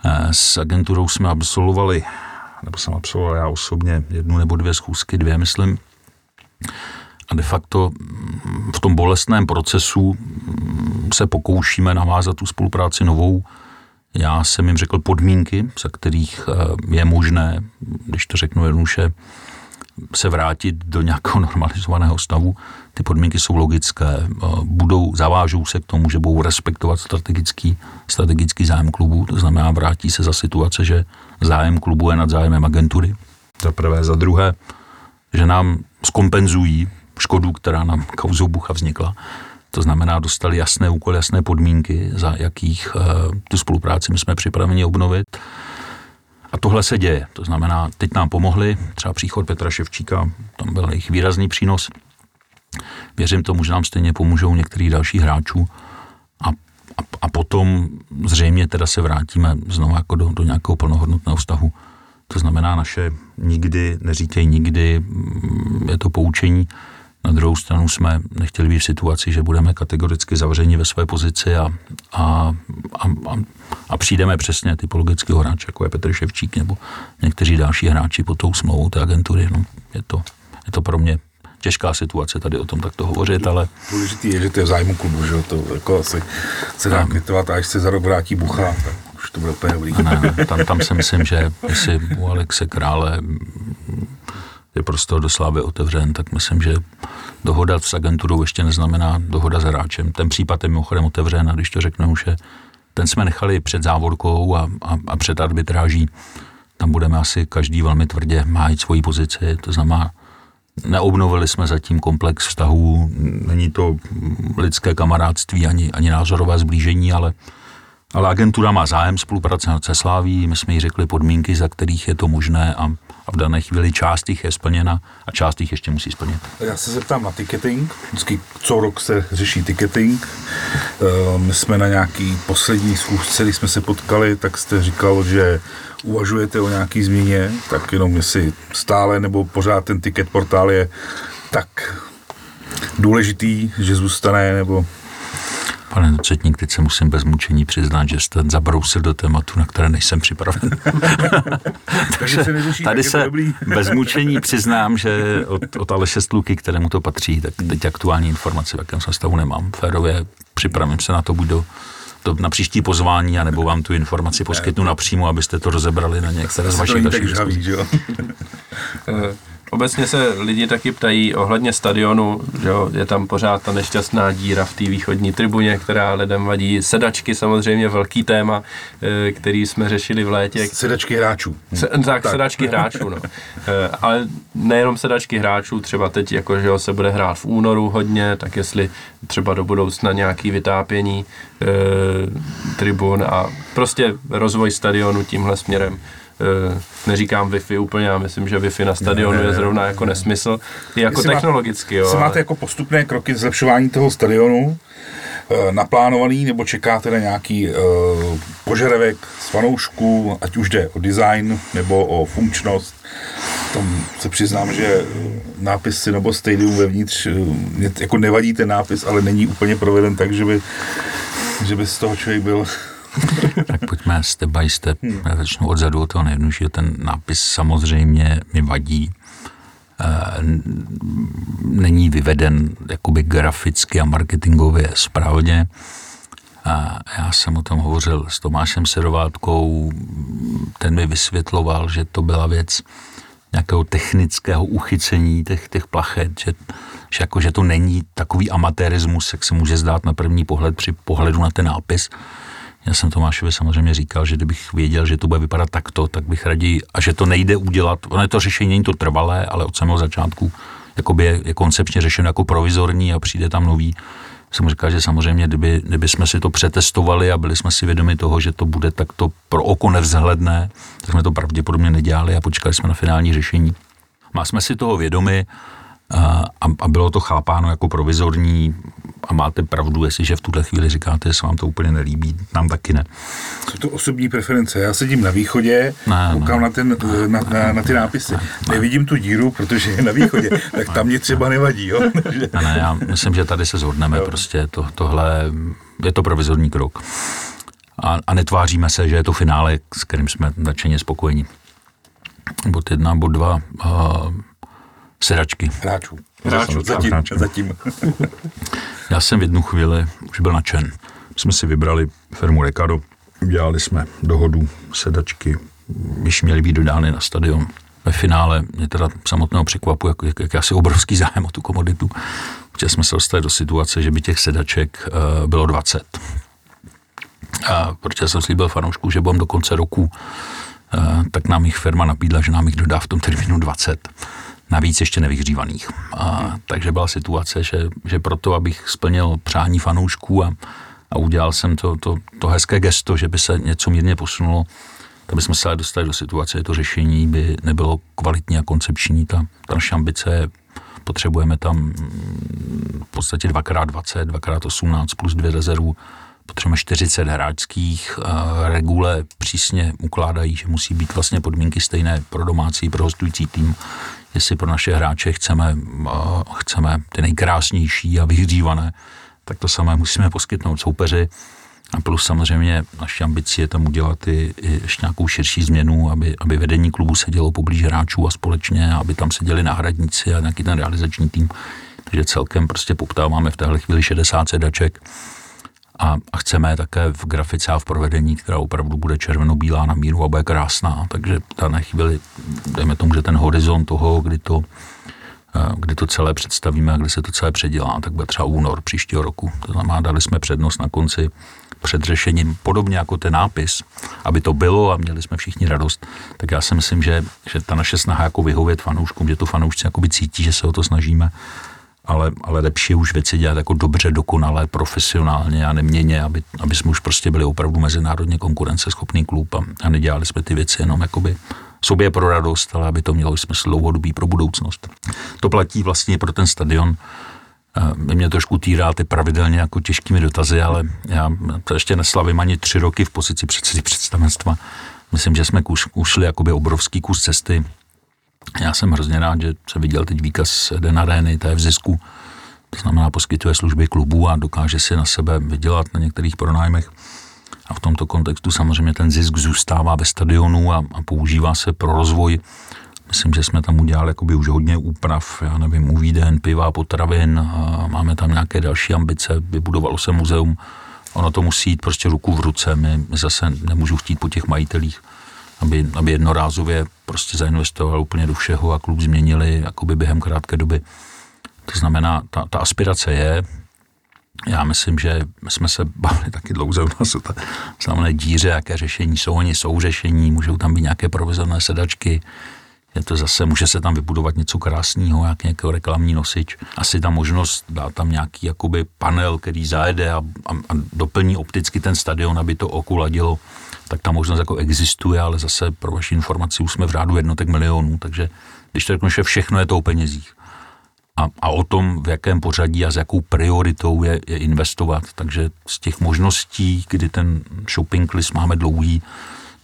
Eh, s agenturou jsme absolvovali, nebo jsem absolvoval já osobně jednu nebo dvě schůzky, dvě myslím, a de facto mm, v tom bolestném procesu mm, se pokoušíme navázat tu spolupráci novou. Já jsem jim řekl podmínky, za kterých eh, je možné, když to řeknu jednoduše, se vrátit do nějakého normalizovaného stavu. Ty podmínky jsou logické, eh, budou, zavážou se k tomu, že budou respektovat strategický, strategický zájem klubu, to znamená vrátí se za situace, že zájem klubu je nad zájemem agentury. Za prvé, za druhé, že nám skompenzují škodu, která nám kauzou Bucha vznikla. To znamená, dostali jasné úkoly, jasné podmínky, za jakých uh, tu spolupráci my jsme připraveni obnovit. A tohle se děje. To znamená, teď nám pomohli, třeba příchod Petra Ševčíka, tam byl jejich výrazný přínos. Věřím tomu, že nám stejně pomůžou některých dalších hráčů a, a, a potom zřejmě teda se vrátíme znovu jako do, do nějakého plnohodnotného vztahu. To znamená naše nikdy, neříkej nikdy, je to poučení, Na druhou stranu jsme nechtěli být v situaci, že budeme kategoricky zavřeni ve své pozici a, a, a, a, a přijdeme přesně typologického hráče, jako je Petr Ševčík nebo někteří další hráči pod tou smlouvou té agentury. No, je, to, je to pro mě těžká situace tady o tom takto hovořit, ale... Důležitý je, že to je v zájmu klubu, že to jako asi se dá kvitovat a až se za rok vrátí Bucha, tak už to bude úplně dobrý. Ne, tam, tam si myslím, že jestli u Alexe Krále je prostor do slávy otevřen, tak myslím, že dohoda s agenturou ještě neznamená dohoda s hráčem. Ten případ je mimochodem otevřen a když to řeknu, že ten jsme nechali před závorkou a, a, a před arbitráží, tam budeme asi každý velmi tvrdě májit svoji pozici, to znamená, neobnovili jsme zatím komplex vztahů, není to lidské kamarádství ani, ani názorové zblížení, ale ale agentura má zájem spolupracovat se Sláví, my jsme jí řekli podmínky, za kterých je to možné a, a v dané chvíli část jich je splněna a část jich ještě musí splnit. Já se zeptám na ticketing. Vždycky co rok se řeší ticketing. Eh, my jsme na nějaký poslední schůzce, když jsme se potkali, tak jste říkal, že uvažujete o nějaký změně, tak jenom jestli stále nebo pořád ten ticket portál je tak důležitý, že zůstane, nebo Pane docetník, teď se musím bez mučení přiznat, že jste zabrousil do tématu, na které nejsem připraven. Takže tady se bez mučení přiznám, že od, od Aleše Stluky, kterému to patří, tak teď aktuální informace, v jakém stavu nemám. Férově připravím se na to buď do to na příští pozvání, anebo vám tu informaci poskytnu napřímo, abyste to rozebrali na některé z vašich dalších Obecně se lidi taky ptají ohledně stadionu, že jo, je tam pořád ta nešťastná díra v té východní tribuně, která lidem vadí. Sedačky samozřejmě velký téma, eh, který jsme řešili v létě. Sedačky hráčů. Se, tak, tak, sedačky hráčů, no. Eh, ale nejenom sedačky hráčů, třeba teď jako, že jo, se bude hrát v únoru hodně, tak jestli třeba do budoucna nějaký vytápění e, tribun a prostě rozvoj stadionu tímhle směrem neříkám Wi-Fi úplně, já myslím, že Wi-Fi na stadionu ne, je zrovna jako nesmysl, i jako technologicky. Má, jo, ale... máte jako postupné kroky zlepšování toho stadionu, eh, naplánovaný, nebo čekáte na nějaký uh, požadavek z fanoušků, ať už jde o design nebo o funkčnost. Tam se přiznám, že nápisy nebo stadium vevnitř, mě jako nevadí ten nápis, ale není úplně proveden tak, že by, že by z toho člověk byl tak pojďme step by step. Hmm. Já začnu odzadu od toho nejjednoduššího. Ten nápis samozřejmě mi vadí. E, není vyveden jakoby graficky a marketingově správně. A já jsem o tom hovořil s Tomášem Serovátkou, ten mi vysvětloval, že to byla věc nějakého technického uchycení těch, těch plachet, že, že, jako, že to není takový amatérismus, jak se může zdát na první pohled při pohledu na ten nápis, já jsem Tomášovi samozřejmě říkal, že kdybych věděl, že to bude vypadat takto, tak bych raději, a že to nejde udělat, ono je to řešení, není to trvalé, ale od samého začátku jakoby je, je koncepčně řešeno jako provizorní a přijde tam nový. Jsem říkal, že samozřejmě, kdyby, kdyby jsme si to přetestovali a byli jsme si vědomi toho, že to bude takto pro oko nevzhledné, tak jsme to pravděpodobně nedělali a počkali jsme na finální řešení. Má jsme si toho vědomi, a, a bylo to chápáno jako provizorní a máte pravdu, jestliže v tuhle chvíli říkáte, že se vám to úplně nelíbí, nám taky ne. Jsou to osobní preference. Já sedím na východě, ne, koukám ne, na, ten, ne, na, na, na ty nápisy. Ne, ne. Nevidím tu díru, protože je na východě, tak tam mě třeba nevadí. Jo? ne, ne, já myslím, že tady se zhodneme. Jo. Prostě to, tohle je to provizorní krok. A, a netváříme se, že je to finále, s kterým jsme nadšeně spokojení. Bod jedna, bod dva. Uh, sedačky. Hráčů. Hráčů, zatím. Hráčů. zatím. Já jsem v jednu chvíli už byl nadšen. My jsme si vybrali firmu Recado, udělali jsme dohodu, sedačky, když měly být dodány na stadion. Ve finále mě teda samotného překvapuje, jak, jak, jak asi obrovský zájem o tu komoditu. Protože jsme se dostali do situace, že by těch sedaček uh, bylo 20. A protože jsem slíbil fanoušku, že budem do konce roku, uh, tak nám jich firma nabídla, že nám jich dodá v tom termínu 20 navíc ještě nevyhřívaných. A, takže byla situace, že, že proto, abych splnil přání fanoušků a, a udělal jsem to, to, to hezké gesto, že by se něco mírně posunulo, tak bychom se dostali do situace, že to řešení by nebylo kvalitní a koncepční. Ta, ta naše ambice je, potřebujeme tam v podstatě 2x20, 2x18 plus dvě rezervu, potřebujeme 40 hráčských, regule přísně ukládají, že musí být vlastně podmínky stejné pro domácí, pro hostující tým, jestli pro naše hráče chceme, chceme ty nejkrásnější a vyhřívané, tak to samé musíme poskytnout soupeři. A plus samozřejmě naší ambicí je tam udělat i, i ještě nějakou širší změnu, aby, aby vedení klubu sedělo poblíž hráčů a společně, aby tam seděli náhradníci a nějaký ten realizační tým. Takže celkem prostě poptáváme v téhle chvíli 60 sedaček a, a chceme také v grafice a v provedení, která opravdu bude červeno-bílá na míru a bude krásná. Takže ta chvíli, dejme tomu, že ten horizont toho, kdy to, eh, kdy to celé představíme a kdy se to celé předělá, tak bude třeba únor příštího roku. To znamená, dali jsme přednost na konci před řešením, podobně jako ten nápis, aby to bylo a měli jsme všichni radost, tak já si myslím, že, že ta naše snaha jako vyhovět fanouškům, že to fanoušci cítí, že se o to snažíme, ale, ale lepší je už věci dělat jako dobře, dokonale, profesionálně a neměně, aby, aby jsme už prostě byli opravdu mezinárodně konkurenceschopný klub a, a nedělali jsme ty věci jenom jakoby sobě pro radost, ale aby to mělo smysl dlouhodobý pro budoucnost. To platí vlastně pro ten stadion. Vy mě trošku týráte pravidelně jako těžkými dotazy, ale já to ještě neslavím ani tři roky v pozici předsedy představenstva. Myslím, že jsme ušli jakoby obrovský kus cesty já jsem hrozně rád, že se viděl teď výkaz Den Arény, to je v zisku, to znamená poskytuje služby klubu a dokáže si na sebe vydělat na některých pronájmech. A v tomto kontextu samozřejmě ten zisk zůstává ve stadionu a, a používá se pro rozvoj. Myslím, že jsme tam udělali jakoby už hodně úprav, já nevím, uvíden, piva, potravin, a máme tam nějaké další ambice, vybudovalo se muzeum. Ono to musí jít prostě ruku v ruce, my, my zase nemůžu chtít po těch majitelích aby, aby jednorázově prostě zainvestoval úplně do všeho a klub změnili jakoby během krátké doby. To znamená, ta, ta aspirace je, já myslím, že jsme se bavili taky dlouze u nás o znamená díře, jaké řešení jsou, oni jsou řešení, můžou tam být nějaké provizorné sedačky, je to zase, může se tam vybudovat něco krásného, jak nějaký reklamní nosič. Asi ta možnost dát tam nějaký jakoby panel, který zajede a, a, a doplní opticky ten stadion, aby to oku ladilo tak ta možnost jako existuje, ale zase pro vaši informaci už jsme v řádu jednotek milionů, takže když to řeknu, že všechno je to o penězích. A, a o tom, v jakém pořadí a s jakou prioritou je, je investovat. Takže z těch možností, kdy ten shopping list máme dlouhý,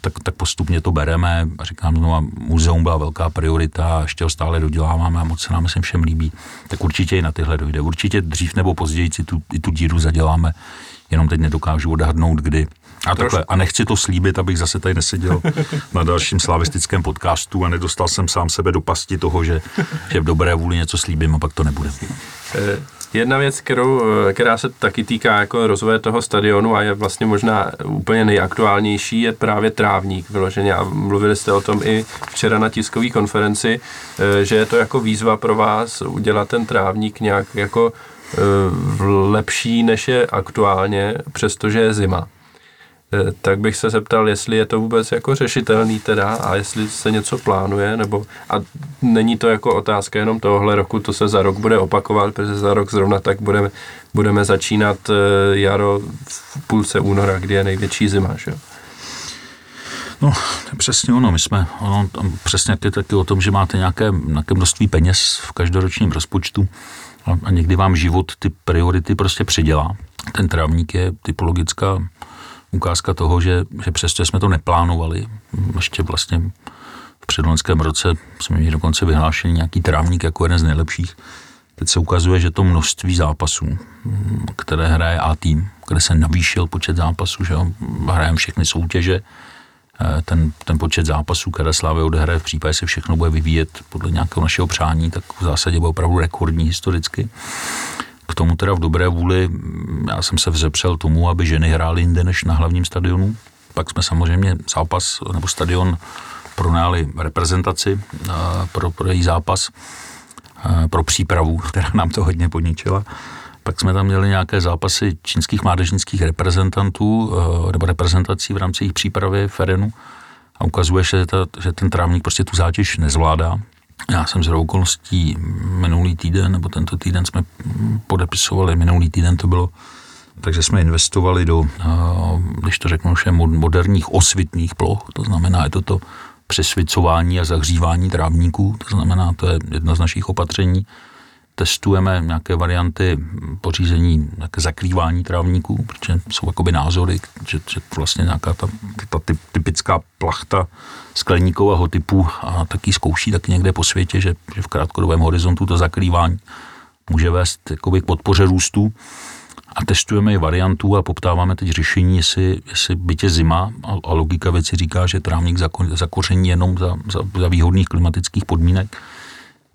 tak, tak postupně to bereme. A říkám znovu, muzeum byla velká priorita a ještě ho stále doděláváme a moc se nám myslím všem líbí. Tak určitě i na tyhle dojde. Určitě dřív nebo později si tu, i tu díru zaděláme. Jenom teď nedokážu odhadnout, kdy. A, takhle, a nechci to slíbit, abych zase tady neseděl na dalším slavistickém podcastu a nedostal jsem sám sebe do pasti toho, že, že v dobré vůli něco slíbím a pak to nebude. Eh, jedna věc, kterou, eh, která se taky týká jako rozvoje toho stadionu a je vlastně možná úplně nejaktuálnější, je právě trávník vyloženě. A mluvili jste o tom i včera na tiskové konferenci, eh, že je to jako výzva pro vás udělat ten trávník nějak jako lepší, než je aktuálně, přestože je zima. Eh, tak bych se zeptal, jestli je to vůbec jako řešitelný teda a jestli se něco plánuje, nebo a není to jako otázka jenom tohohle roku, to se za rok bude opakovat, protože za rok zrovna tak budeme, budeme začínat eh, jaro v půlce února, kdy je největší zima, že jo? No, přesně ono. My jsme, ono, přesně ty taky o tom, že máte nějaké, nějaké množství peněz v každoročním rozpočtu a, a někdy vám život ty priority prostě přidělá. Ten trávník je typologická ukázka toho, že, že přesto jsme to neplánovali, ještě vlastně v předloňském roce jsme měli dokonce vyhlášený nějaký trávník jako jeden z nejlepších. Teď se ukazuje, že to množství zápasů, které hraje A tým, kde se navýšil počet zápasů, že hrajeme všechny soutěže, ten, ten počet zápasů, které Slávy odehraje v případě, se všechno bude vyvíjet podle nějakého našeho přání, tak v zásadě bude opravdu rekordní historicky. K tomu teda v dobré vůli, já jsem se vzepřel tomu, aby ženy hrály jinde než na hlavním stadionu. Pak jsme samozřejmě zápas nebo stadion pronáli reprezentaci eh, pro, pro její zápas, eh, pro přípravu, která nám to hodně podničila. Pak jsme tam měli nějaké zápasy čínských mládežnických reprezentantů eh, nebo reprezentací v rámci jejich přípravy v Erenu a ukazuje že, ta, že ten trávník prostě tu zátěž nezvládá. Já jsem z okolností minulý týden, nebo tento týden jsme podepisovali, minulý týden to bylo, takže jsme investovali do, když to řeknu, moderních osvitných ploch, to znamená, je to to přesvicování a zahřívání trávníků, to znamená, to je jedno z našich opatření. Testujeme nějaké varianty pořízení, nějaké zakrývání trávníků, protože jsou jakoby názory, že, že vlastně nějaká ta, ta typická plachta skleníkového typu a taky zkouší taky někde po světě, že, že v krátkodobém horizontu to zakrývání může vést jakoby k podpoře růstu. A testujeme i variantu a poptáváme teď řešení, jestli, jestli bytě zima a, a logika věci říká, že trávník zakoření jenom za, za, za výhodných klimatických podmínek,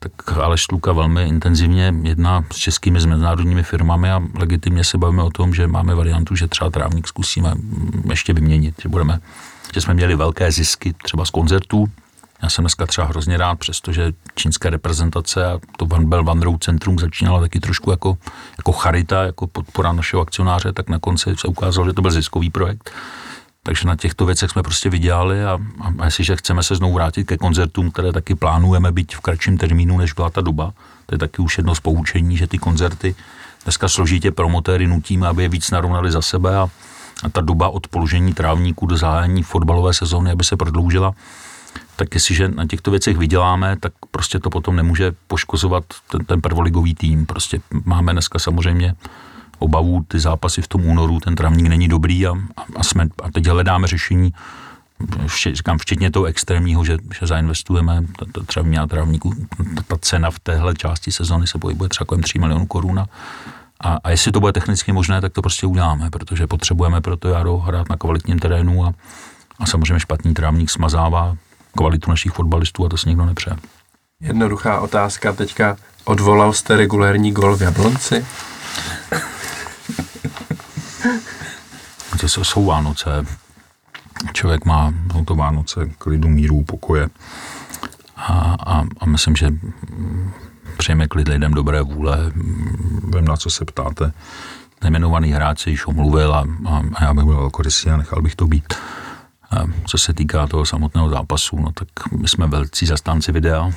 tak Aleš Luka velmi intenzivně jedná s českými, s mezinárodními firmami a legitimně se bavíme o tom, že máme variantu, že třeba trávník zkusíme ještě vyměnit, že budeme, že jsme měli velké zisky třeba z koncertů, já jsem dneska třeba hrozně rád, přestože čínská reprezentace a to Van Bell Van Road Centrum začínalo taky trošku jako, jako charita, jako podpora našeho akcionáře, tak na konci se ukázalo, že to byl ziskový projekt. Takže na těchto věcech jsme prostě vydělali a, a, jestliže chceme se znovu vrátit ke koncertům, které taky plánujeme být v kratším termínu, než byla ta doba, to je taky už jedno z poučení, že ty koncerty dneska složitě promotéry nutíme, aby je víc narovnali za sebe a, a ta doba od položení trávníků do zahájení fotbalové sezóny, aby se prodloužila, tak jestliže na těchto věcech vyděláme, tak prostě to potom nemůže poškozovat ten, ten prvoligový tým. Prostě máme dneska samozřejmě obavu, ty zápasy v tom únoru, ten travník není dobrý a, a, jsme, a teď hledáme řešení, vše, říkám, včetně toho extrémního, že, že zainvestujeme travní a travníku, ta, ta cena v téhle části sezóny se pohybuje třeba kolem 3 milionů korun a, a jestli to bude technicky možné, tak to prostě uděláme, protože potřebujeme pro to jaro hrát na kvalitním terénu a, a samozřejmě špatný trávník smazává kvalitu našich fotbalistů a to si nikdo nepřeje. Jednoduchá otázka teďka. Odvolal jste regulérní gol v Jablonci? to jsou Vánoce. Člověk má to Vánoce klidu, míru, pokoje. A, a, a myslím, že přejeme klid lidem dobré vůle. Vím, na co se ptáte. Nejmenovaný hráč se již omluvil a, a, a já bych byl velkorysý a nechal bych to být. Co se týká toho samotného zápasu, no tak my jsme velcí zastánci videa.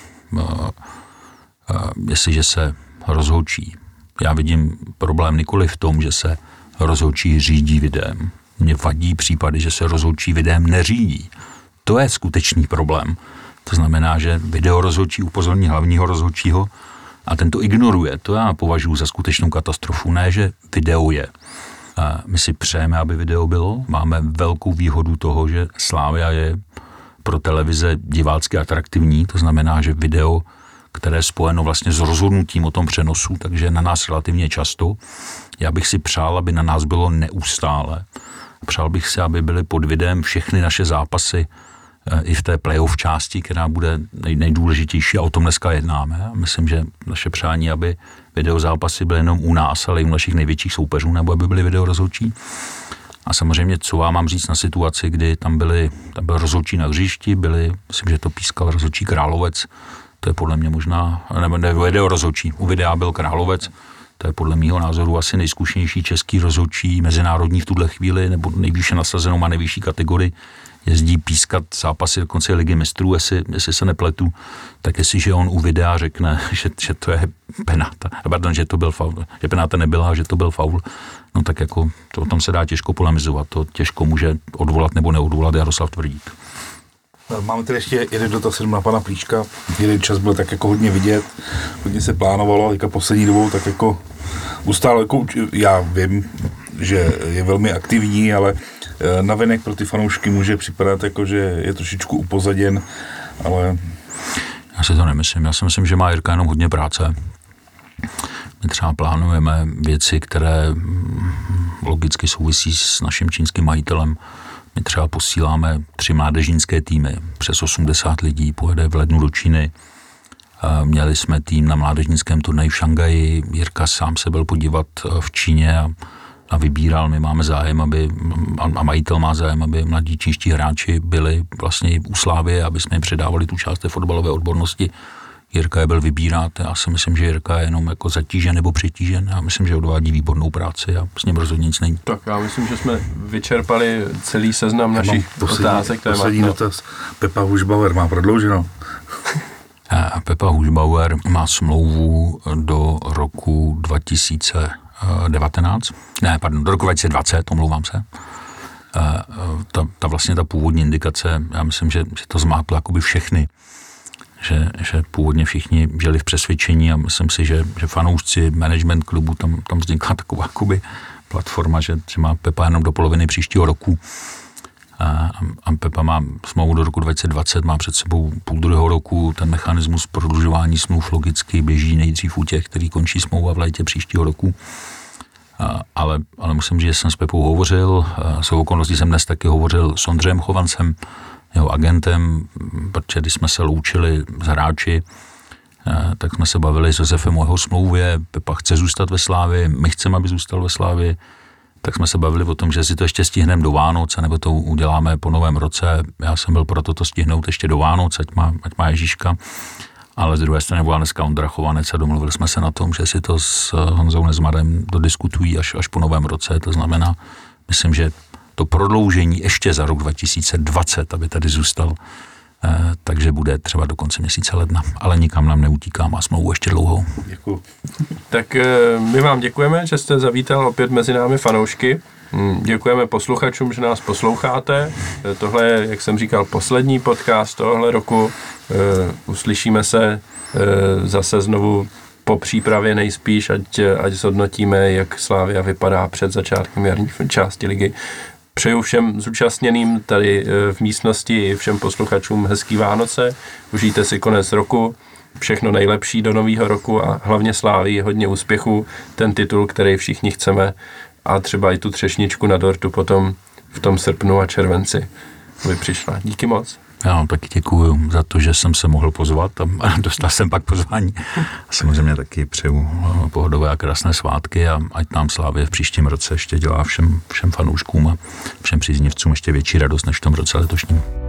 Jestliže se rozhočí, já vidím problém nikoli v tom, že se rozhočí řídí videem. Mně vadí případy, že se rozhočí videem neřídí. To je skutečný problém. To znamená, že video rozhodčí upozorní hlavního rozhodčího a ten to ignoruje. To já považuji za skutečnou katastrofu. Ne, že video je. My si přejeme, aby video bylo. Máme velkou výhodu toho, že Slávia je pro televize divácky atraktivní, to znamená, že video, které je spojeno vlastně s rozhodnutím o tom přenosu, takže na nás relativně často. Já bych si přál, aby na nás bylo neustále. Přál bych si, aby byly pod videem všechny naše zápasy, Eh, i v té playoff části, která bude nej, nejdůležitější a o tom dneska jednáme. Myslím, že naše přání, aby videozápasy byly jenom u nás, ale i u našich největších soupeřů, nebo aby byly video rozhodčí. A samozřejmě, co vám mám říct na situaci, kdy tam byli, tam byl rozhodčí na hřišti, byli, myslím, že to pískal rozhodčí Královec, to je podle mě možná, nebo ne, video rozhodčí, u videa byl Královec, to je podle mého názoru asi nejzkušenější český rozhodčí mezinárodní v tuhle chvíli, nebo nejvýše nasazenou má nejvyšší kategorii. Jezdí pískat zápasy do konce ligy mistrů, jestli, jestli se nepletu, tak jestliže on u videa řekne, že, že to je penáta, pardon, že to byl faul, že penáta nebyla, že to byl faul, no tak jako to, o tom se dá těžko polemizovat, to těžko může odvolat nebo neodvolat Jaroslav Tvrdík. Máme tady ještě jeden dotaz na pana Plíška. Jeden čas byl tak jako hodně vidět, hodně se plánovalo, teďka poslední dobou tak jako ustále, jako, já vím, že je velmi aktivní, ale Eh, navenek pro ty fanoušky může připadat jako, že je trošičku upozaděn, ale... Já si to nemyslím. Já si myslím, že má Jirka jenom hodně práce. My třeba plánujeme věci, které mm, logicky souvisí s naším čínským majitelem. My třeba posíláme tři mládežnické týmy, přes 80 lidí, pojede v lednu do Číny. Měli jsme tým na mládežnickém turnaji v Šangaji, Jirka sám se byl podívat eh, v Číně a a vybíral. My máme zájem, aby, a majitel má zájem, aby mladí čínští hráči byli vlastně u Slávy, aby jsme jim předávali tu část té fotbalové odbornosti. Jirka je byl vybírat, já si myslím, že Jirka je jenom jako zatížen nebo přetížen. Já myslím, že odvádí výbornou práci a s ním rozhodně nic není. Tak já myslím, že jsme vyčerpali celý seznam já našich poslední, otázek. Poslední dotaz. Pepa Hušbauer má prodlouženo. Pepa Hušbauer má smlouvu do roku 2000 19, ne, pardon, do roku 2020, omlouvám se. Ta, ta vlastně ta původní indikace, já myslím, že, že to zmátlo jakoby všechny, že, že původně všichni žili v přesvědčení a myslím si, že, že fanoušci, management klubu, tam, tam vznikla taková jakoby, platforma, že, že má Pepa jenom do poloviny příštího roku a, a Pepa má smlouvu do roku 2020, má před sebou půl druhého roku, ten mechanismus prodlužování smluv logicky běží nejdřív u těch, který končí smlouva v létě příštího roku. A, ale, ale musím říct, že jsem s Pepou hovořil, s okolností jsem dnes taky hovořil s Ondřejem Chovancem, jeho agentem, protože když jsme se loučili s hráči, tak jsme se bavili s Josefem o jeho smlouvě, Pepa chce zůstat ve Slávi, my chceme, aby zůstal ve Slávi, tak jsme se bavili o tom, že si to ještě stihneme do Vánoce, nebo to uděláme po novém roce. Já jsem byl proto to stihnout ještě do Vánoce, ať má, ať má Ježíška. Ale z druhé strany byla dneska Ondra Chovanec a domluvili jsme se na tom, že si to s Honzou Nezmarem dodiskutují až, až po novém roce. To znamená, myslím, že to prodloužení ještě za rok 2020, aby tady zůstal, Eh, takže bude třeba do konce měsíce ledna, ale nikam nám neutíká, má smlouvu ještě dlouhou. Děkuji. Tak eh, my vám děkujeme, že jste zavítal opět mezi námi fanoušky. Hm, děkujeme posluchačům, že nás posloucháte. Eh, tohle je, jak jsem říkal, poslední podcast tohle roku. Uslyšíme se zase znovu po přípravě nejspíš, ať, ať zhodnotíme, jak Slávia vypadá před začátkem jarní části ligy. Přeju všem zúčastněným tady eh, v místnosti i všem posluchačům hezký Vánoce. Užijte si konec roku, všechno nejlepší do nového roku a hlavně sláví hodně úspěchu, ten titul, který všichni chceme a třeba i tu třešničku na dortu potom v tom srpnu a červenci by přišla. Díky moc. Já vám taky děkuji za to, že jsem se mohl pozvat a dostal jsem pak pozvání. A samozřejmě taky přeju eh, pohodové a krásné svátky a ať nám Slávě v příštím roce ještě dělá všem, všem fanouškům a všem příznivcům ještě větší radost než v tom roce letošním.